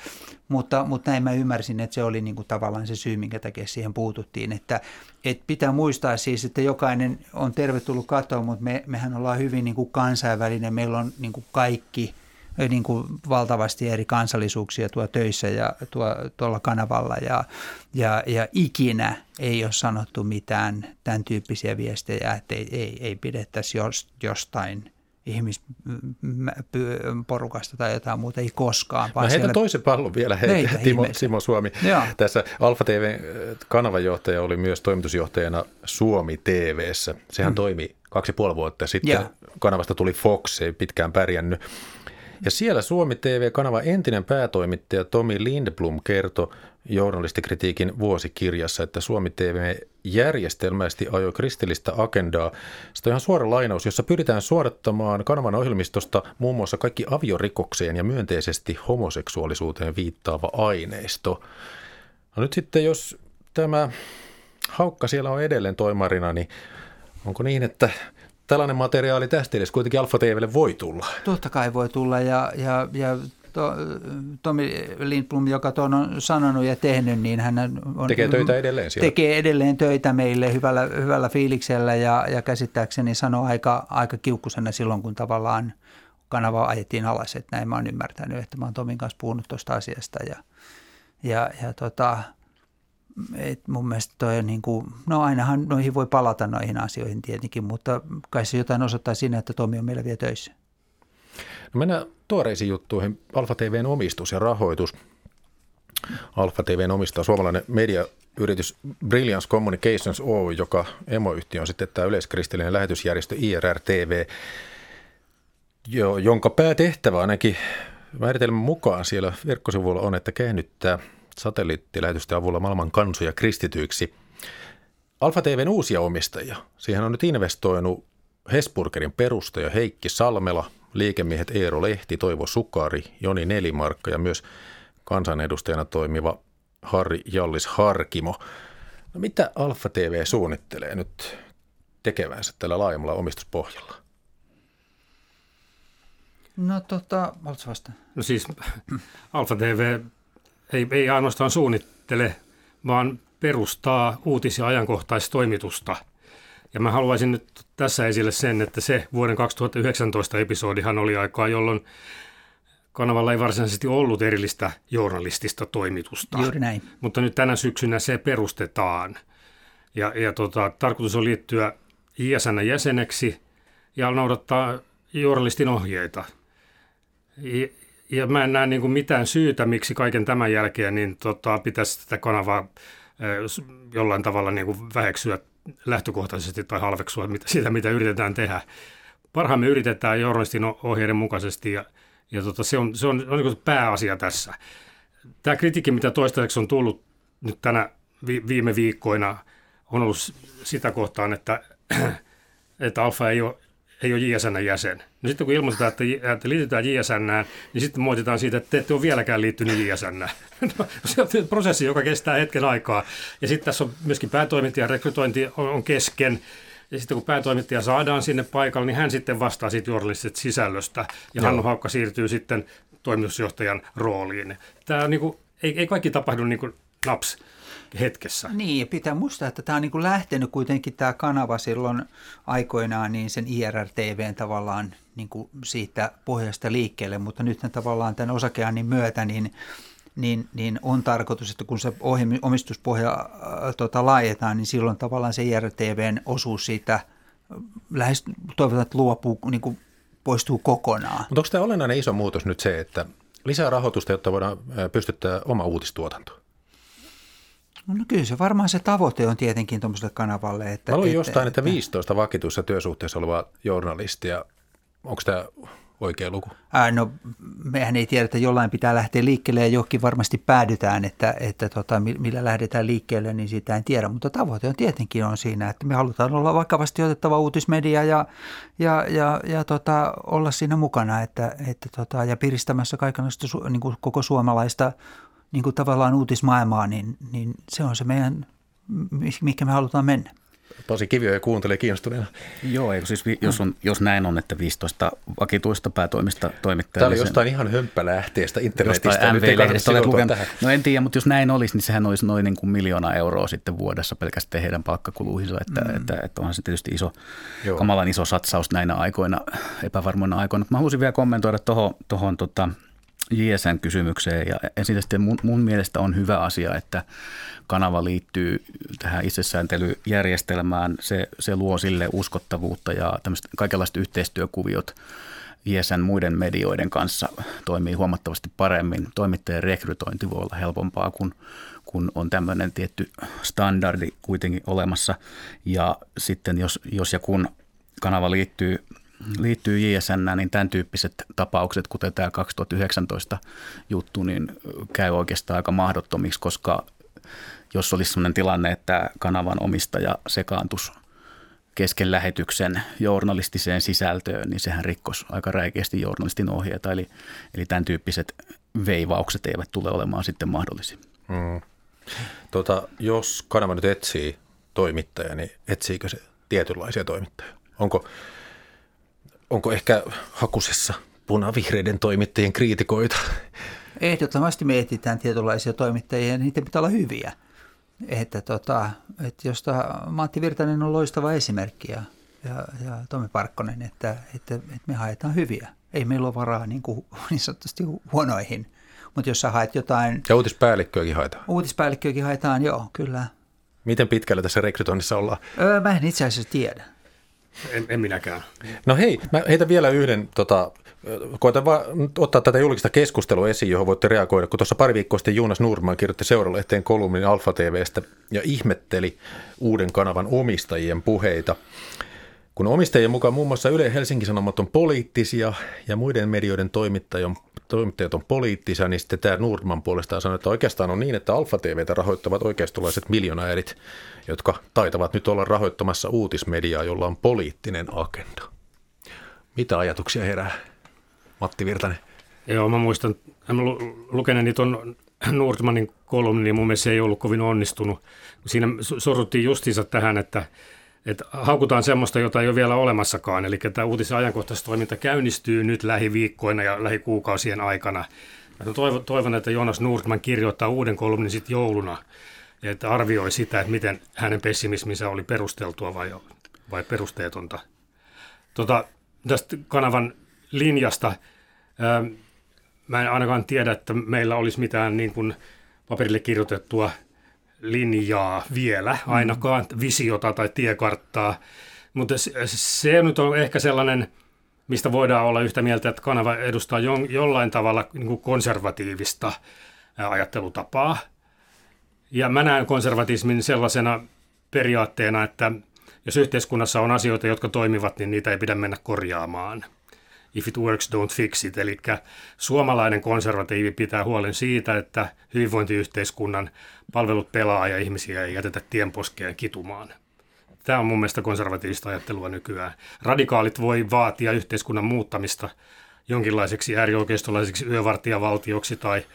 mutta, mutta näin mä ymmärsin, että se oli niin kuin tavallaan se syy, minkä takia siihen puututtiin. Että, että pitää muistaa siis, että jokainen on tervetullut katsoa, mutta me, mehän ollaan hyvin niin kuin kansainvälinen, meillä on niin kuin kaikki niin kuin valtavasti eri kansallisuuksia tuo töissä ja tuo, tuolla kanavalla. Ja, ja, ja ikinä ei ole sanottu mitään tämän tyyppisiä viestejä, että ei, ei, ei pidettäisi jostain ihmisporukasta tai jotain muuta, ei koskaan. Vaan no heitä siellä... toisen pallon vielä, hei, Timo, Simo Suomi. Joo. Tässä Alfa TV kanavajohtaja oli myös toimitusjohtajana Suomi TVssä. Sehän hmm. toimi kaksi ja puoli vuotta sitten. Ja. Kanavasta tuli Fox, ei pitkään pärjännyt. Ja siellä Suomi TV-kanava entinen päätoimittaja Tomi Lindblom kertoi journalistikritiikin vuosikirjassa, että Suomi TV järjestelmästi ajoi kristillistä agendaa. Sitä on ihan suora lainaus, jossa pyritään suodattamaan kanavan ohjelmistosta muun muassa kaikki aviorikokseen ja myönteisesti homoseksuaalisuuteen viittaava aineisto. No nyt sitten, jos tämä haukka siellä on edelleen toimarina, niin onko niin, että tällainen materiaali tästä edes kuitenkin Alfa TVlle voi tulla? Totta kai voi tulla ja, ja, ja to, Tomi Lindblom, joka tuon on sanonut ja tehnyt, niin hän on, tekee töitä edelleen siellä. Tekee edelleen töitä meille hyvällä, hyvällä fiiliksellä ja, ja käsittääkseni sanoo aika, aika kiukkusena silloin, kun tavallaan kanava ajettiin alas. Että näin mä oon ymmärtänyt, että mä oon Tomin kanssa puhunut tuosta asiasta ja, ja, ja tota, et mun mielestä toi on niin kuin, no ainahan noihin voi palata noihin asioihin tietenkin, mutta kai se jotain osoittaa siinä, että Tomi on meillä vielä töissä. Mennään tuoreisiin juttuihin. Alfa TVn omistus ja rahoitus. Alfa TVn omistaa suomalainen mediayritys Brilliance Communications Oy, joka emoyhtiö on sitten tämä yleiskristillinen lähetysjärjestö IRR TV, jo, jonka päätehtävä ainakin määritelmän mukaan siellä verkkosivuilla on, että käännyttää satelliittilähetysten avulla maailman kansoja kristityiksi. Alfa TVn uusia omistajia. Siihen on nyt investoinut Hesburgerin perustaja Heikki Salmela, liikemiehet Eero Lehti, Toivo Sukari, Joni Nelimarkka ja myös kansanedustajana toimiva Harri Jallis Harkimo. No mitä Alfa TV suunnittelee nyt tekevänsä tällä laajemmalla omistuspohjalla? No tota, vasta? No siis Alfa TV ei, ei ainoastaan suunnittele, vaan perustaa uutis- ja ajankohtaistoimitusta – ja mä haluaisin nyt tässä esille sen, että se vuoden 2019 episodihan oli aikaa, jolloin kanavalla ei varsinaisesti ollut erillistä journalistista toimitusta. Juuri näin. Mutta nyt tänä syksynä se perustetaan. Ja, ja tota, tarkoitus on liittyä ISN jäseneksi ja noudattaa journalistin ohjeita. Ja, ja mä en näe niin kuin mitään syytä, miksi kaiken tämän jälkeen niin tota, pitäisi tätä kanavaa jollain tavalla niin kuin väheksyä lähtökohtaisesti tai halveksua sitä, mitä yritetään tehdä. Parhaamme yritetään journalistin ohjeiden mukaisesti ja, ja tota, se on, se on, on niin pääasia tässä. Tämä kritiikki, mitä toistaiseksi on tullut nyt tänä vi, viime viikkoina, on ollut sitä kohtaan, että, että Alfa ei ole ei ole JSN jäsen. No sitten kun ilmoitetaan, että, että liitytään JSN, niin sitten muotitaan siitä, että te ette ole vieläkään liittynyt JSN. No, se on prosessi, joka kestää hetken aikaa. Ja sitten tässä on myöskin päätoimittajan rekrytointi on, on kesken. Ja sitten kun päätoimittaja saadaan sinne paikalle, niin hän sitten vastaa siitä journalistisesta sisällöstä. Ja. Hannu Haukka siirtyy sitten toimitusjohtajan rooliin. Tämä niin kuin, ei, ei kaikki tapahdu niin kuin naps hetkessä. Niin, ja pitää muistaa, että tämä on niin lähtenyt kuitenkin tämä kanava silloin aikoinaan niin sen IRR-TVn tavallaan niin kuin siitä pohjasta liikkeelle, mutta nyt tavallaan tämän osakeannin myötä niin, niin, niin on tarkoitus, että kun se omistuspohja äh, tota, laajetaan, niin silloin tavallaan se IRR-TVn osuus siitä äh, lähes toivotaan, että luopuu, niin kuin poistuu kokonaan. Mutta onko tämä olennainen iso muutos nyt se, että lisää rahoitusta, jotta voidaan äh, pystyttää oma uutistuotanto? No kyllä se varmaan se tavoite on tietenkin tuommoiselle kanavalle. Että, Mä luin jostain, että 15 vakituissa työsuhteessa oleva journalistia, onko tämä oikea luku? Ää, no mehän ei tiedä, että jollain pitää lähteä liikkeelle ja johonkin varmasti päädytään, että, että tota, millä lähdetään liikkeelle, niin sitä en tiedä. Mutta tavoite on tietenkin on siinä, että me halutaan olla vakavasti otettava uutismedia ja, ja, ja, ja tota, olla siinä mukana että, että tota, ja piristämässä kaikenlaista niin koko suomalaista niin kuin tavallaan uutismaailmaa, niin, niin se on se meidän, mikä me halutaan mennä. Pasi Kivio kuuntelee kiinnostuneena. Joo, eikö siis, jos, on, jos näin on, että 15 vakituista päätoimista toimittajaa. Tämä oli jostain ihan hömppälähteestä internetistä. MV-lehdestä olet lukenut. No en tiedä, mutta jos näin olisi, niin sehän olisi noin niin kuin miljoona euroa sitten vuodessa pelkästään heidän palkkakuluihinsa. Että, mm. että, että onhan se tietysti iso, Joo. kamalan iso satsaus näinä aikoina, epävarmoina aikoina. Mä haluaisin vielä kommentoida tuohon, tohon, tota, JSN-kysymykseen ja ensinnäkin mun, mun mielestä on hyvä asia, että kanava liittyy tähän itsesääntelyjärjestelmään. Se, se luo sille uskottavuutta ja tämmöistä kaikenlaiset yhteistyökuviot JSN muiden medioiden kanssa toimii huomattavasti paremmin. Toimittajien rekrytointi voi olla helpompaa, kun, kun on tämmöinen tietty standardi kuitenkin olemassa. Ja sitten jos, jos ja kun kanava liittyy liittyy JSN, niin tämän tyyppiset tapaukset, kuten tämä 2019 juttu, niin käy oikeastaan aika mahdottomiksi, koska jos olisi sellainen tilanne, että kanavan omistaja sekaantus kesken lähetyksen journalistiseen sisältöön, niin sehän rikkosi aika räikeästi journalistin ohjeita. Eli, eli tämän tyyppiset veivaukset eivät tule olemaan sitten mahdollisia. Mm. Tota, jos kanava nyt etsii toimittajia, niin etsiikö se tietynlaisia toimittajia? Onko onko ehkä hakusessa punavihreiden toimittajien kriitikoita? Ehdottomasti me etsitään tietynlaisia toimittajia ja niiden pitää olla hyviä. Että, tota, että josta Matti Virtanen on loistava esimerkki ja, ja, ja Tomi Parkkonen, että, että, että me haetaan hyviä. Ei meillä ole varaa niin, kuin, niin sanotusti huonoihin. Mutta jos sä haet jotain... Ja uutispäällikköäkin haetaan. Uutispäällikköäkin haetaan, joo, kyllä. Miten pitkällä tässä rekrytoinnissa ollaan? Öö, mä en itse asiassa tiedä. En, en minäkään. No hei, mä heitän vielä yhden, tota, koitan vaan ottaa tätä julkista keskustelua esiin, johon voitte reagoida. Kun tuossa pari viikkoa sitten Jonas Nurman kirjoitti seuralehteen kolumnin Alfa TVstä ja ihmetteli uuden kanavan omistajien puheita. Kun omistajien mukaan muun muassa Yle Helsingin Sanomat on poliittisia ja muiden medioiden toimittajien toimittajat on poliittisia, niin sitten tämä Nordman puolestaan sanoi, että oikeastaan on niin, että Alfa TVtä rahoittavat oikeistolaiset miljonäärit, jotka taitavat nyt olla rahoittamassa uutismediaa, jolla on poliittinen agenda. Mitä ajatuksia herää, Matti Virtanen? Joo, mä muistan, mä lukeneeni tuon Nordmanin kolumni, niin mun mielestä se ei ollut kovin onnistunut. Siinä sorruttiin justiinsa tähän, että että haukutaan semmoista, jota ei ole vielä olemassakaan. Eli tämä uutisen ajankohtaistoiminta käynnistyy nyt lähiviikkoina ja lähikuukausien aikana. Mä toivon, toivon, että Jonas Nurkman kirjoittaa uuden kolumnin sitten jouluna, että arvioi sitä, että miten hänen pessimisminsä oli perusteltua vai, vai perusteetonta. Tota, tästä kanavan linjasta, ää, mä en ainakaan tiedä, että meillä olisi mitään niin kuin paperille kirjoitettua – linjaa vielä, ainakaan visiota tai tiekarttaa. Mutta se, se nyt on ehkä sellainen, mistä voidaan olla yhtä mieltä, että kanava edustaa jollain tavalla niin kuin konservatiivista ajattelutapaa. Ja mä näen konservatismin sellaisena periaatteena, että jos yhteiskunnassa on asioita, jotka toimivat, niin niitä ei pidä mennä korjaamaan – if it works, don't fix it. Eli suomalainen konservatiivi pitää huolen siitä, että hyvinvointiyhteiskunnan palvelut pelaa ja ihmisiä ei jätetä tienposkeen kitumaan. Tämä on mun mielestä konservatiivista ajattelua nykyään. Radikaalit voi vaatia yhteiskunnan muuttamista jonkinlaiseksi äärioikeistolaiseksi yövartijavaltioksi tai,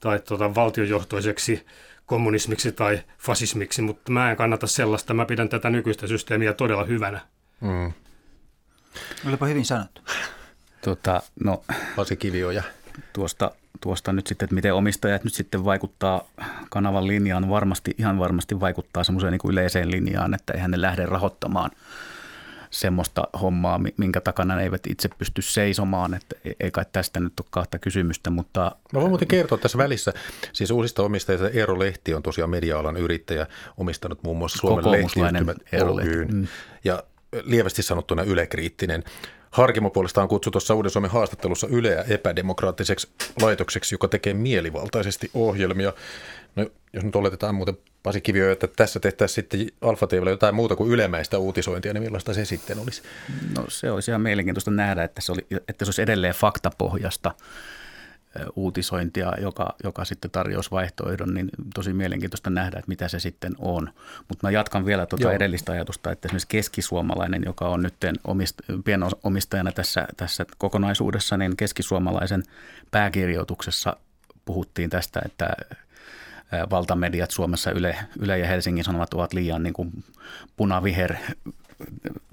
tai tota, valtiojohtoiseksi kommunismiksi tai fasismiksi, mutta mä en kannata sellaista. Mä pidän tätä nykyistä systeemiä todella hyvänä. Mm. Olipa hyvin sanottu. Tota, no, Pasi Kivioja. Tuosta, tuosta nyt sitten, että miten omistajat nyt sitten vaikuttaa kanavan linjaan, varmasti, ihan varmasti vaikuttaa semmoiseen niin kuin yleiseen linjaan, että eihän ne lähde rahoittamaan semmoista hommaa, minkä takana ne eivät itse pysty seisomaan, että e-, ei kai tästä nyt ole kahta kysymystä, mutta... No voin muuten kertoa tässä välissä, siis uusista omistajista Eero Lehti on tosiaan media-alan yrittäjä, omistanut muun muassa Suomen lehtiyhtymät Lehti. Mm. Ja lievästi sanottuna ylekriittinen. Harkimo puolestaan kutsui tuossa Uuden Suomen haastattelussa Yleä epädemokraattiseksi laitokseksi, joka tekee mielivaltaisesti ohjelmia. No, jos nyt oletetaan muuten Pasi Kivio, että tässä tehtäisiin sitten Alfa jotain muuta kuin ylemäistä uutisointia, niin millaista se sitten olisi? No se olisi ihan mielenkiintoista nähdä, että se, oli, että se olisi edelleen faktapohjasta uutisointia, joka, joka sitten tarjosi vaihtoehdon, niin tosi mielenkiintoista nähdä, että mitä se sitten on. Mutta mä jatkan vielä tuota edellistä ajatusta, että esimerkiksi keskisuomalainen, joka on nyt omist, pienomistajana tässä, tässä kokonaisuudessa, niin keskisuomalaisen pääkirjoituksessa puhuttiin tästä, että valtamediat Suomessa, Yle, Yle ja Helsingin Sanomat ovat liian niin kuin punaviher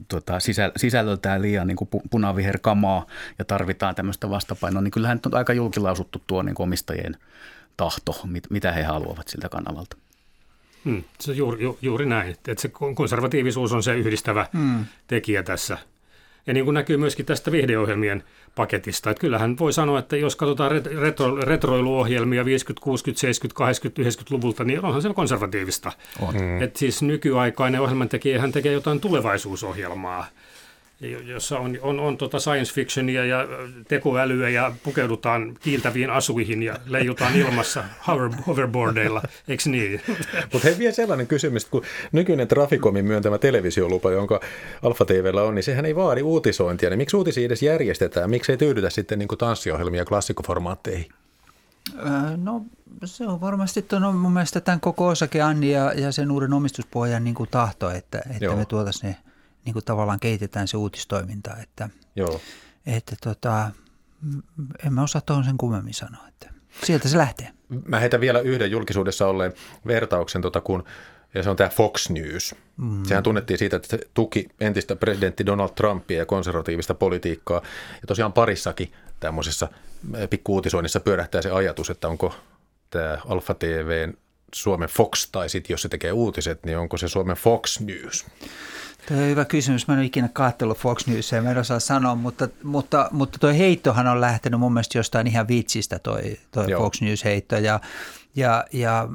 tota, sisällöltään liian niin kuin punaviherkamaa ja tarvitaan tämmöistä vastapainoa, niin kyllähän nyt on aika julkilausuttu tuo niin omistajien tahto, mit, mitä he haluavat siltä kanavalta. Hmm, se juuri, ju, juuri näin, että se konservatiivisuus on se yhdistävä hmm. tekijä tässä – ja niin kuin näkyy myöskin tästä viihdeohjelmien paketista, että kyllähän voi sanoa, että jos katsotaan retro, retroiluohjelmia 50, 60, 70, 80, 90-luvulta, niin onhan se konservatiivista. On. Mm. Että siis nykyaikainen ohjelmantekijä hän tekee jotain tulevaisuusohjelmaa jossa on, on, on tota science fictionia ja tekoälyä ja pukeudutaan kiiltäviin asuihin ja leijutaan ilmassa hover, hoverboardeilla, eikö niin? Mutta hei vielä sellainen kysymys, kun nykyinen Traficomin myöntämä televisiolupa, jonka Alfa TVllä on, niin sehän ei vaadi uutisointia, niin miksi uutisia edes järjestetään? Miksi ei tyydytä sitten niin tanssiohjelmia klassikoformaatteihin? No se on varmasti tuon, mun mielestä tämän koko osake Anni ja, ja sen uuden omistuspohjan niin kuin tahto, että, että me tuotaisiin ne niin kuin tavallaan kehitetään se uutistoiminta. Että, Joo. että tota, en mä osaa tuohon sen kummemmin sanoa, että sieltä se lähtee. Mä heitän vielä yhden julkisuudessa olleen vertauksen, tota, kun ja se on tämä Fox News. Mm. Sehän tunnettiin siitä, että se tuki entistä presidentti Donald Trumpia ja konservatiivista politiikkaa. Ja tosiaan parissakin tämmöisessä pikkuutisoinnissa pyörähtää se ajatus, että onko tämä Alfa TVn Suomen Fox, tai sitten jos se tekee uutiset, niin onko se Suomen Fox News? Tuo on hyvä kysymys. Mä en ole ikinä katsellut Fox Newsia, mä en osaa sanoa, mutta, mutta, mutta tuo heittohan on lähtenyt mun mielestä jostain ihan vitsistä toi, toi Fox News-heitto. Ja, ja, ja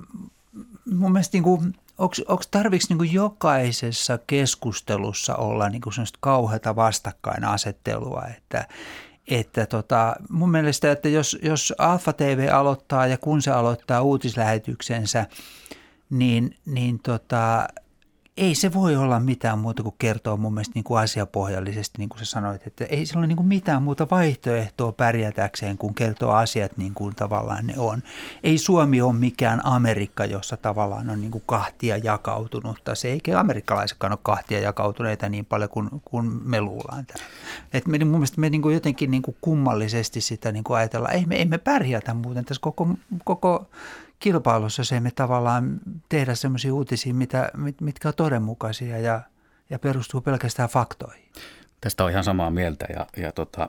mun mielestä niin onko tarvitsisi niin jokaisessa keskustelussa olla niin sellaista kauheata vastakkainasettelua, että, että tota, mun mielestä, että jos, jos Alfa TV aloittaa ja kun se aloittaa uutislähetyksensä, niin, niin tota, ei se voi olla mitään muuta kuin kertoa mun mielestä niin kuin asiapohjallisesti, niin kuin sä sanoit, että ei sillä ole niin kuin mitään muuta vaihtoehtoa pärjätäkseen, kun kertoo asiat niin kuin tavallaan ne on. Ei Suomi ole mikään Amerikka, jossa tavallaan on niin kuin kahtia jakautunutta. Se eikä amerikkalaisetkaan ole kahtia jakautuneita niin paljon kuin, kuin me luullaan. Et me, mun mielestä me niin kuin jotenkin niin kuin kummallisesti sitä niin kuin ajatellaan, ei me, ei me pärjätä muuten tässä koko, koko kilpailussa se me tavallaan tehdä sellaisia uutisia, mitä, mitkä on todenmukaisia ja, ja perustuu pelkästään faktoihin. Tästä on ihan samaa mieltä ja, ja tota,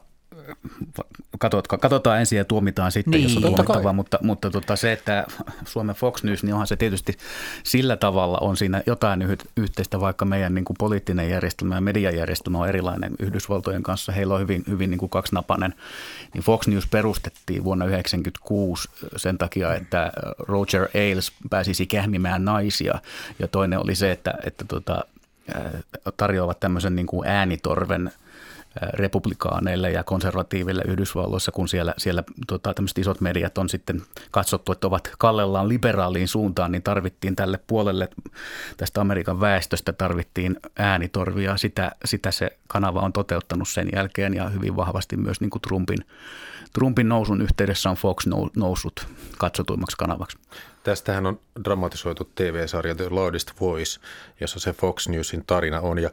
katsotaan, katsotaan ensin ja tuomitaan sitten, niin, jos on tuomittavaa, mutta, mutta tota, se, että Suomen Fox News, niin onhan se tietysti sillä tavalla on siinä jotain yhteistä, vaikka meidän niin kuin poliittinen järjestelmä ja mediajärjestelmä on erilainen Yhdysvaltojen kanssa. Heillä on hyvin, hyvin niin kuin kaksinapainen. Niin Fox News perustettiin vuonna 1996 sen takia, että Roger Ailes pääsisi kähmimään naisia ja toinen oli se, että, että tota, tarjoavat tämmöisen niin kuin äänitorven – republikaaneille ja konservatiiville Yhdysvalloissa, kun siellä, siellä tota, tämmöiset isot mediat on sitten katsottu, että ovat kallellaan liberaaliin suuntaan, niin tarvittiin tälle puolelle tästä Amerikan väestöstä tarvittiin äänitorvia. Sitä, sitä se kanava on toteuttanut sen jälkeen ja hyvin vahvasti myös niin kuin Trumpin, Trumpin nousun yhteydessä on Fox noussut katsotuimmaksi kanavaksi. Tästähän on dramatisoitu TV-sarja The Loudest Voice, jossa se Fox Newsin tarina on. Ja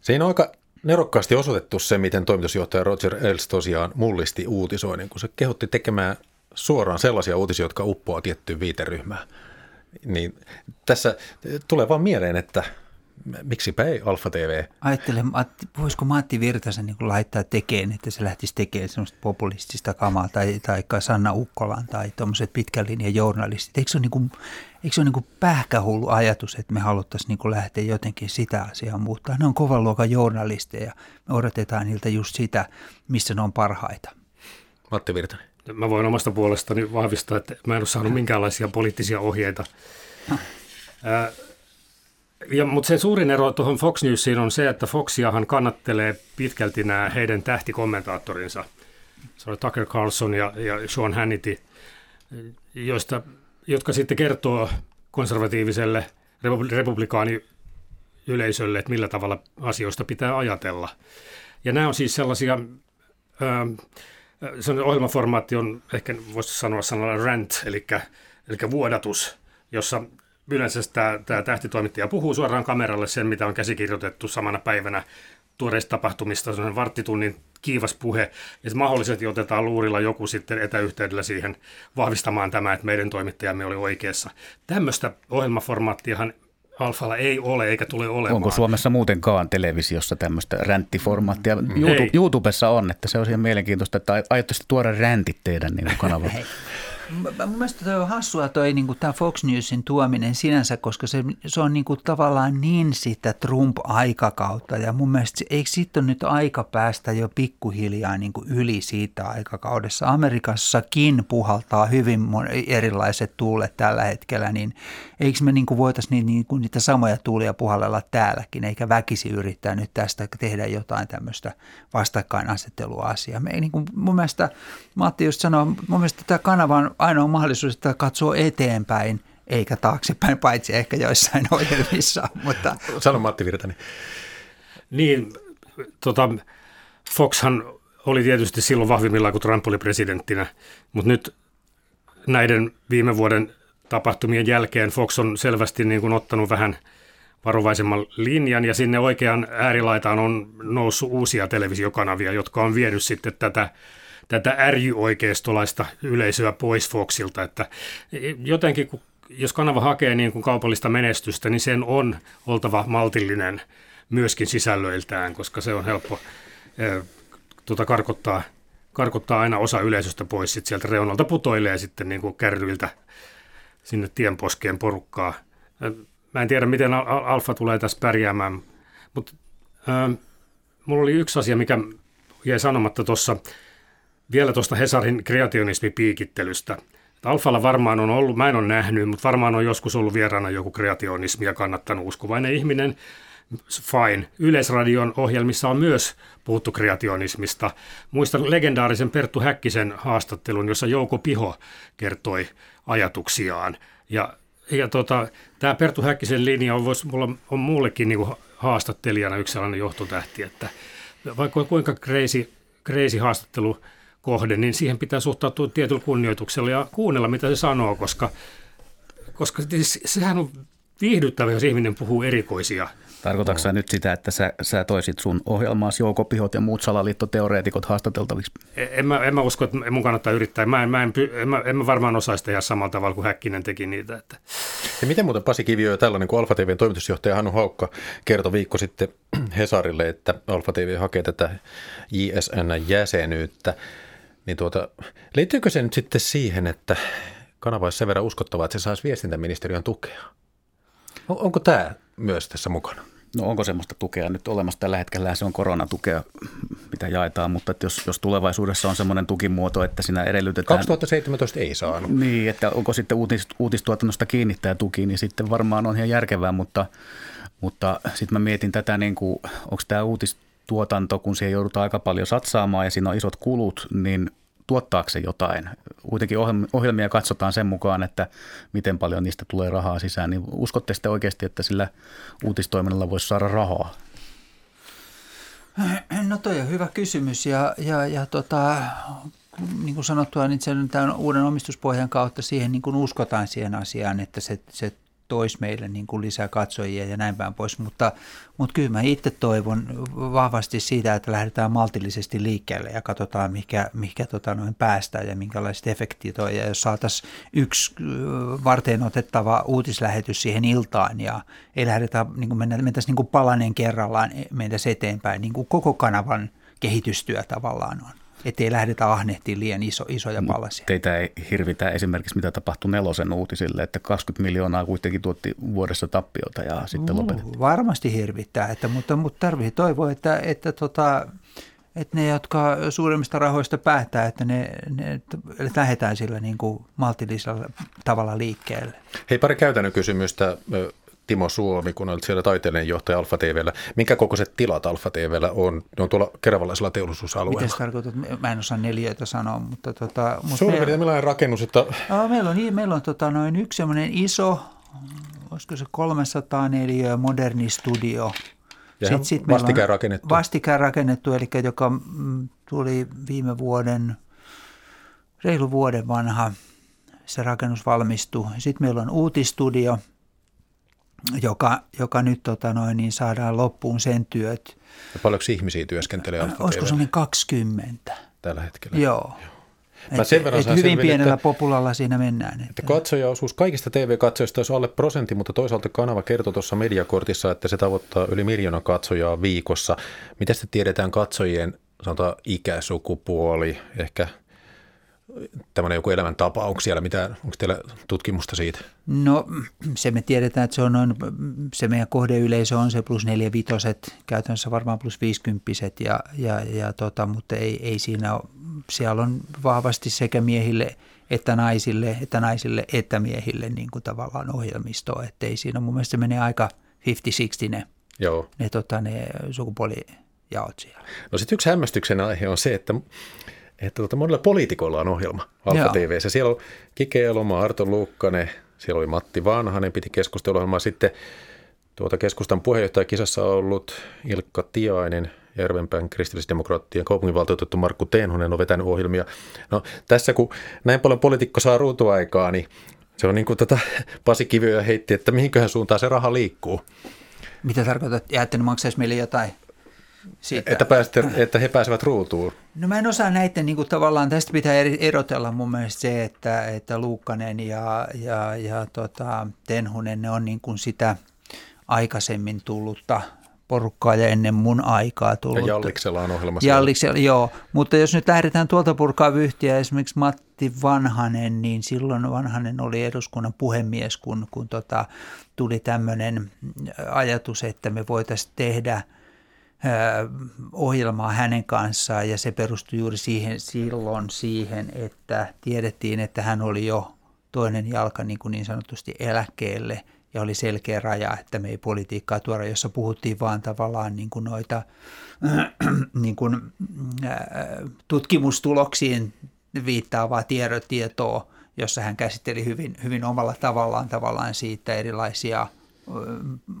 siinä on aika nerokkaasti osoitettu se, miten toimitusjohtaja Roger Els tosiaan mullisti uutisoinnin, kun se kehotti tekemään suoraan sellaisia uutisia, jotka uppoaa tiettyyn viiteryhmään. Niin tässä tulee vaan mieleen, että miksipä ei Alfa TV? Ajattelen, voisiko Matti Virtasen niin laittaa tekeen, että se lähtisi tekemään semmoista populistista kamaa, tai, tai Sanna Ukkolan, tai tuommoiset pitkän linjan journalistit. Eikö se ole, niin kuin, eikö se ole niin kuin pähkähullu ajatus, että me haluttaisiin niin kuin lähteä jotenkin sitä asiaa muuttaa? Ne on kovan luokan journalisteja. Me odotetaan niiltä just sitä, missä ne on parhaita. Matti Virtanen. Mä voin omasta puolestani vahvistaa, että mä en ole saanut minkäänlaisia poliittisia ohjeita. Ja, mutta se suurin ero tuohon Fox Newsiin on se, että Foxiahan kannattelee pitkälti nämä heidän tähtikommentaattorinsa. Se on Tucker Carlson ja, ja Sean Hannity, joista, jotka sitten kertoo konservatiiviselle republikaani yleisölle, että millä tavalla asioista pitää ajatella. Ja nämä on siis sellaisia, se ohjelmaformaatti on ehkä voisi sanoa sanalla rant, eli, eli vuodatus, jossa yleensä tämä, tämä tähtitoimittaja puhuu suoraan kameralle sen, mitä on käsikirjoitettu samana päivänä tuoreista tapahtumista, sellainen varttitunnin kiivas puhe, ja mahdollisesti otetaan luurilla joku sitten etäyhteydellä siihen vahvistamaan tämä, että meidän toimittajamme oli oikeassa. Tämmöistä ohjelmaformaattiahan Alfalla ei ole eikä tule olemaan. Onko Suomessa muutenkaan televisiossa tämmöistä ränttiformaattia? YouTube, YouTubessa on, että se on ihan mielenkiintoista, että aiotte tuoda räntit teidän niin kanavalla. Mun mielestä toi on hassua toi niin kuin tämä Fox Newsin tuominen sinänsä, koska se, se on niin kuin tavallaan niin sitä Trump-aikakautta. Ja mun mielestä eikö sitten ole nyt aika päästä jo pikkuhiljaa niin kuin yli siitä aikakaudessa. Amerikassakin puhaltaa hyvin erilaiset tuulet tällä hetkellä, niin eikö me niin voitaisiin niitä, niin kuin niitä samoja tuulia puhallella täälläkin, eikä väkisi yrittää nyt tästä tehdä jotain tämmöistä vastakkainasettelua asiaa. Me ei, niin kuin, mun mielestä Matti just sanoi, mun mielestä tämä kanava on ainoa mahdollisuus, että katsoo eteenpäin eikä taaksepäin, paitsi ehkä joissain ohjelmissa. Mutta... Sano Matti Virtanen. Niin, tota, Foxhan oli tietysti silloin vahvimmillaan, kun Trump oli presidenttinä, mutta nyt näiden viime vuoden tapahtumien jälkeen Fox on selvästi niin kuin ottanut vähän varovaisemman linjan ja sinne oikean äärilaitaan on noussut uusia televisiokanavia, jotka on vienyt sitten tätä tätä ärjyoikeistolaista yleisöä pois Foxilta, että jotenkin kun, jos kanava hakee niin kuin kaupallista menestystä, niin sen on oltava maltillinen myöskin sisällöiltään, koska se on helppo e, tuota, karkottaa, karkottaa aina osa yleisöstä pois sit sieltä reunalta putoilee sitten niin kuin kärryiltä sinne tienposkeen porukkaa. Mä en tiedä, miten Alfa tulee tässä pärjäämään, mutta äh, mulla oli yksi asia, mikä jäi sanomatta tuossa vielä tuosta Hesarin kreationismipiikittelystä. Alfalla varmaan on ollut, mä en ole nähnyt, mutta varmaan on joskus ollut vieraana joku kreationismi ja kannattanut uskovainen ihminen. Fine. Yleisradion ohjelmissa on myös puhuttu kreationismista. Muistan legendaarisen Perttu Häkkisen haastattelun, jossa Jouko Piho kertoi ajatuksiaan. Ja, ja tota, tämä Perttu Häkkisen linja on, vois, mulla on muullekin niin haastattelijana yksi sellainen johtotähti, että vaikka kuinka crazy haastattelu – kohde, niin siihen pitää suhtautua tietyllä kunnioituksella ja kuunnella, mitä se sanoo, koska, koska siis sehän on viihdyttävä, jos ihminen puhuu erikoisia Tarkoitatko sä nyt sitä, että sä, sä toisit sun ohjelmaasi joukopihot ja muut salaliittoteoreetikot haastateltaviksi? En mä, en mä usko, että mun kannattaa yrittää. Mä en, mä en, en, mä, en mä varmaan osaisi tehdä samalla tavalla kuin Häkkinen teki niitä. Että. Ja miten muuten Pasi Kivio ja tällainen kuin Alfa TVn toimitusjohtaja Hannu Haukka kertoi viikko sitten Hesarille, että Alfa TV hakee tätä JSN-jäsenyyttä. Niin tuota, liittyykö se nyt sitten siihen, että kanava olisi sen verran uskottava, että se saisi viestintäministeriön tukea? Onko tämä myös tässä mukana? No onko semmoista tukea nyt olemassa tällä hetkellä? Se on koronatukea, mitä jaetaan, mutta että jos, jos tulevaisuudessa on semmoinen tukimuoto, että siinä edellytetään... 2017 ei saanut. Niin, että onko sitten uutis, uutistuotannosta kiinnittää tuki, niin sitten varmaan on ihan järkevää, mutta, mutta sitten mä mietin tätä, niin kuin, onko tämä uutis, tuotanto, kun siihen joudutaan aika paljon satsaamaan ja siinä on isot kulut, niin tuottaako se jotain? Kuitenkin ohjelmia katsotaan sen mukaan, että miten paljon niistä tulee rahaa sisään. Niin uskotte sitten oikeasti, että sillä uutistoiminnalla voisi saada rahaa? No toi on hyvä kysymys ja, ja, ja tota, niin kuin sanottua, niin sen tämän uuden omistuspohjan kautta siihen niin kuin uskotaan siihen asiaan, että se, se toisi meille niin kuin lisää katsojia ja näin päin pois, mutta, mutta kyllä mä itse toivon vahvasti siitä, että lähdetään maltillisesti liikkeelle ja katsotaan, mikä, mikä tota noin päästään ja minkälaiset efektit on. Ja jos saataisiin yksi varten otettava uutislähetys siihen iltaan ja ei lähdetä, niin kuin mennä, mentäisiin niin kuin palanen kerrallaan, mentäisiin eteenpäin, niin kuin koko kanavan kehitystyö tavallaan on ettei lähdetä ahnehtiin liian iso, isoja palasia. Teitä ei hirvitä esimerkiksi, mitä tapahtui nelosen uutisille, että 20 miljoonaa kuitenkin tuotti vuodessa tappiota ja sitten uh, lopetettiin. Varmasti hirvittää, että, mutta, mutta tarvitsee toivoa, että, että tota, että ne, jotka suuremmista rahoista päättää, että ne, ne että lähdetään sillä niin kuin maltillisella tavalla liikkeelle. Hei, pari käytännön kysymystä. Timo Suomi, kun olet siellä taiteellinen johtaja Alfa TVllä. Minkä kokoiset tilat Alfa TVllä on? Ne on tuolla keravalaisella teollisuusalueella. Miten se tarkoittaa? Mä en osaa neljöitä sanoa, mutta... Tota, mutta Suurin piirtein millainen rakennus? Että... No, meillä on, meillä on tota, noin yksi sellainen iso olisiko se 300 neliöä moderni studio. Ja sit, sit vastikään rakennettu. Vastikään rakennettu, eli joka tuli viime vuoden, reilu vuoden vanha, se rakennus valmistui. Sitten meillä on uutistudio, joka, joka nyt tota noin, niin saadaan loppuun sen työt. Ja paljonko ihmisiä työskentelee Alfa Olisiko sellainen 20? Tällä hetkellä? Joo. Mä sen verran et hyvin selville, pienellä että, populalla siinä mennään. Että, että katsojaosuus kaikista TV-katsojista olisi alle prosentti, mutta toisaalta kanava kertoi tuossa mediakortissa, että se tavoittaa yli miljoona katsojaa viikossa. Miten sitten tiedetään katsojien sanotaan ikä, sukupuoli, ehkä tämmöinen joku elämäntapa, onko siellä mitään, onko teillä tutkimusta siitä? No se me tiedetään, että se on noin, se meidän kohdeyleisö on se plus neljä vitoset, käytännössä varmaan plus viisikymppiset, ja, ja, ja tota, mutta ei, ei siinä ole, siellä on vahvasti sekä miehille että naisille, että naisille että miehille niin kuin tavallaan ohjelmistoa, että ei siinä mun mielestä se menee aika 50-60 ne, Joo. ne, tota, ne sukupuolijaot siellä. No sitten yksi hämmästyksen aihe on se, että että tuota, monilla poliitikoilla on ohjelma Alfa TV. Siellä on Kike Eloma, Arto Luukkanen, siellä oli Matti Vanhanen, piti keskusteluohjelmaa. Sitten tuota keskustan puheenjohtajakisassa on ollut Ilkka Tiainen, Järvenpään kristillisdemokraattien kaupunginvaltuutettu Markku Tenhonen on vetänyt ohjelmia. No tässä kun näin paljon poliitikko saa ruutuaikaa, niin se on niin kuin tota Pasi Kiviö heitti, että mihinköhän suuntaan se raha liikkuu. Mitä tarkoitat? Jäätte maksaisi meille jotain? Siitä. Että, pääsette, että he pääsevät ruutuun. No mä en osaa näitä, niin kuin tavallaan tästä pitää erotella mun mielestä se, että, että Luukkanen ja, ja, ja tota, Tenhunen, ne on niin kuin sitä aikaisemmin tullutta porukkaa ja ennen mun aikaa tullut. Ja Jalliksella on ohjelma Jalliksella, joo. Mutta jos nyt lähdetään tuolta purkaa vyhtiä, esimerkiksi Matti Vanhanen, niin silloin Vanhanen oli eduskunnan puhemies, kun, kun tota, tuli tämmöinen ajatus, että me voitaisiin tehdä – ohjelmaa hänen kanssaan ja se perustui juuri siihen, silloin siihen, että tiedettiin, että hän oli jo toinen jalka niin, kuin niin sanotusti eläkkeelle ja oli selkeä raja, että me ei politiikkaa tuoda, jossa puhuttiin vaan tavallaan niin kuin noita niin kuin, tutkimustuloksiin viittaavaa tietoa, jossa hän käsitteli hyvin, hyvin omalla tavallaan tavallaan siitä erilaisia –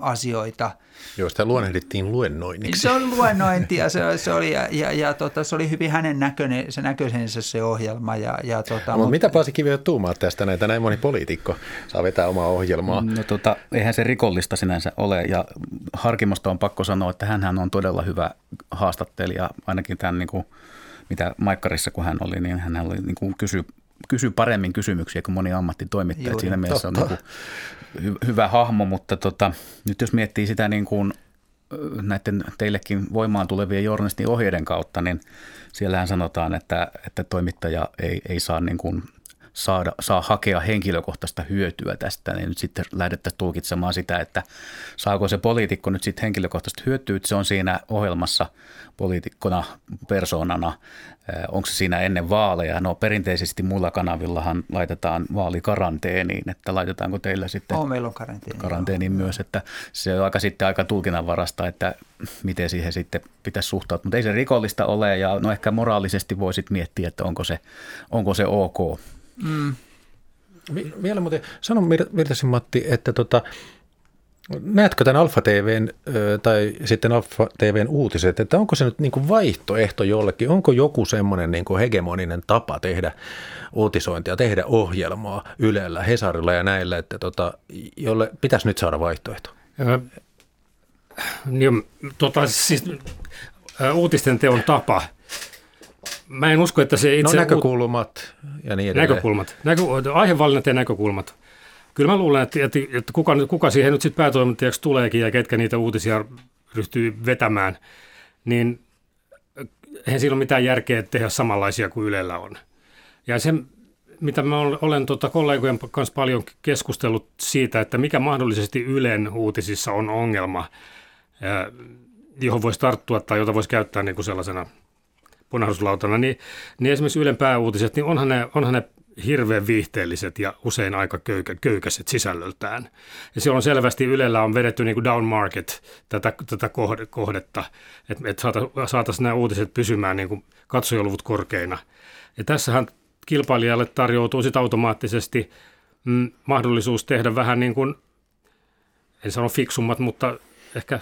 asioita. Joo, sitä luonnehdittiin luennoinniksi. Se on luennointia, se, se oli, ja, ja, ja tota, se oli hyvin hänen näköinen, se näköisensä se ohjelma. Ja, ja, tota, no, mutta mitä Pasi Kivi tuumaa tästä näitä, näin moni poliitikko saa vetää omaa ohjelmaa? No tota, eihän se rikollista sinänsä ole, ja Harkimosta on pakko sanoa, että hän on todella hyvä haastattelija, ainakin tämän niin kuin, mitä Maikkarissa kun hän oli, niin hän oli niin kuin kysy kysyy paremmin kysymyksiä kuin moni ammattitoimittaja. Juuri, Siinä mielessä totta. on niin kuin hy- hyvä hahmo, mutta tota, nyt jos miettii sitä niin kuin näiden teillekin voimaan tulevien journalistin ohjeiden kautta, niin siellähän sanotaan, että, että toimittaja ei, ei saa niin kuin saada, saa hakea henkilökohtaista hyötyä tästä, niin nyt sitten lähdettäisiin tulkitsemaan sitä, että saako se poliitikko nyt sitten henkilökohtaista hyötyä, että se on siinä ohjelmassa poliitikkona, persoonana, onko se siinä ennen vaaleja? No perinteisesti muilla kanavillahan laitetaan vaalikaranteeniin, että laitetaanko teillä sitten oh, meillä on karanteeni, karanteeniin myös, että se on aika sitten aika tulkinnanvarasta, että miten siihen sitten pitäisi suhtautua, mutta ei se rikollista ole ja no ehkä moraalisesti voisit miettiä, että onko se, onko se ok. Mm. Vielä muuten, sano Virtasin Matti, että tota, näetkö tämän Alfa TVn tai sitten Alfa TVn uutiset, että onko se nyt niin kuin vaihtoehto jollekin, onko joku semmoinen niin kuin hegemoninen tapa tehdä uutisointia, tehdä ohjelmaa Ylellä, Hesarilla ja näillä, että tota, jolle pitäisi nyt saada vaihtoehto? Ja, niin, tota, siis, uutisten teon tapa – Mä en usko, että se itse... No näkökulmat ja niin edelleen. Näkökulmat. Näkö, aihevalinnat ja näkökulmat. Kyllä mä luulen, että, että, että kuka, kuka siihen nyt sitten päätoimittajaksi tuleekin ja ketkä niitä uutisia ryhtyy vetämään, niin eihän siinä ole mitään järkeä tehdä samanlaisia kuin Ylellä on. Ja se, mitä mä olen tota kollegojen kanssa paljon keskustellut siitä, että mikä mahdollisesti Ylen uutisissa on ongelma, johon voisi tarttua tai jota voisi käyttää niin kuin sellaisena – ponnahduslautana, niin, niin esimerkiksi Ylen pääuutiset, niin onhan ne, onhan ne hirveän viihteelliset ja usein aika köykä, köykäiset sisällöltään. Ja silloin selvästi Ylellä on vedetty niin kuin down market tätä, tätä kohdetta, että et saataisiin nämä uutiset pysymään niin kuin katsojaluvut korkeina. Ja tässähän kilpailijalle tarjoutuu sitten automaattisesti mm, mahdollisuus tehdä vähän niin kuin en sano fiksummat, mutta ehkä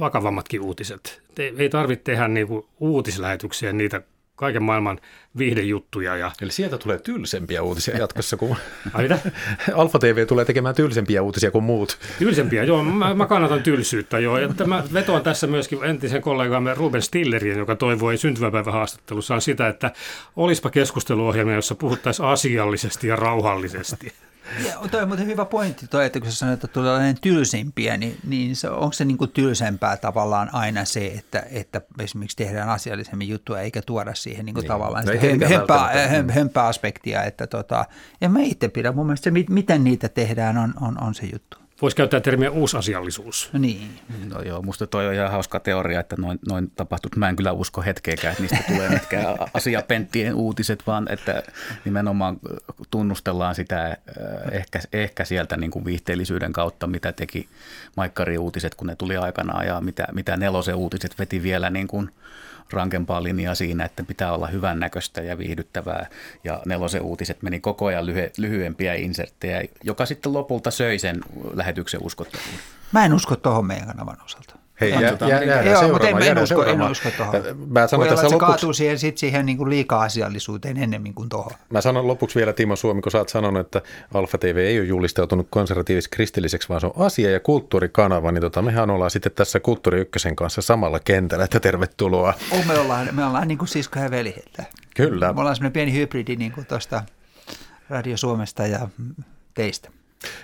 vakavammatkin uutiset. Ei tarvitse tehdä niin kuin uutislähetyksiä, niitä kaiken maailman viihdejuttuja. Ja... Eli sieltä tulee tylsempiä uutisia jatkossa, kun Alfa TV tulee tekemään tylsempiä uutisia kuin muut. Tylsempiä, joo. Mä, mä kannatan tylsyyttä, joo. Ja mä vetoan tässä myöskin entisen kollegamme Ruben Stillerin, joka toivoi syntymäpäivähaastattelussaan sitä, että olispa keskusteluohjelma, jossa puhuttaisiin asiallisesti ja rauhallisesti. Ja toi on muuten hyvä pointti toi, että kun sä sanoit, että tulee tylsimpiä, niin, niin se, onko se niin kuin tylsempää tavallaan aina se, että, että esimerkiksi tehdään asiallisemmin juttuja eikä tuoda siihen niin kuin niin. tavallaan no sitä hömpää, hömpää aspektia, että tota, en mä itse pidä. Mun mielestä se, miten niitä tehdään, on, on, on se juttu. Voisi käyttää termiä uusasiallisuus. No niin. No joo, musta toi on ihan hauska teoria, että noin, noin tapahtut. Mä en kyllä usko hetkeäkään, että niistä tulee mitkään asiapenttien uutiset, vaan että nimenomaan tunnustellaan sitä äh, ehkä, ehkä sieltä niin kuin viihteellisyyden kautta, mitä teki Maikkari uutiset, kun ne tuli aikanaan ja mitä, mitä nelosen uutiset veti vielä niin kuin – rankempaa linjaa siinä, että pitää olla hyvän näköistä ja viihdyttävää. Ja nelosen uutiset meni koko ajan lyhy- lyhyempiä inserttejä, joka sitten lopulta söi sen lähetyksen uskottavuuden. Mä en usko tuohon meidän kanavan osalta. Hei, jää, jää, jää, jää Joo, mutta en, en, usko, en usko tuohon. Mä sanon tässä lopuksi... kaatuu siihen, sit siihen niin kuin liika-asiallisuuteen ennemmin kuin tuohon. Mä sanon lopuksi vielä Timo Suomi, kun sä oot sanonut, että Alfa TV ei ole julistautunut konservatiivis kristilliseksi, vaan se on asia- ja kulttuurikanava, niin tota, mehän ollaan sitten tässä Kulttuuri Ykkösen kanssa samalla kentällä, että tervetuloa. Oh, me ollaan, me ollaan niin kuin sisko ja veljeltä. Kyllä. Me ollaan semmoinen pieni hybridi niin kuin tuosta Radio Suomesta ja teistä.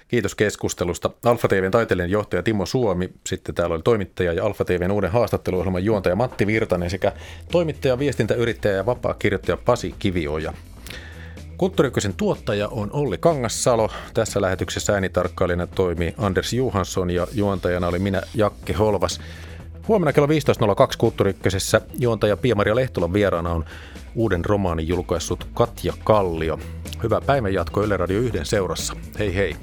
Kiitos keskustelusta. Alfa TVn taiteilijan johtaja Timo Suomi, sitten täällä oli toimittaja ja Alfa TVn uuden haastatteluohjelman juontaja Matti Virtanen sekä toimittaja, viestintäyrittäjä ja vapaa kirjoittaja Pasi Kivioja. Kulttuurikysen tuottaja on Olli Kangassalo. Tässä lähetyksessä äänitarkkailijana toimii Anders Johansson ja juontajana oli minä Jakke Holvas. Huomenna kello 15.02 Kulttuuriykkösessä juontaja Pia-Maria Lehtolan vieraana on uuden romaanin julkaissut Katja Kallio. Hyvää päivänjatkoa Yle Radio 1 seurassa. Hei hei!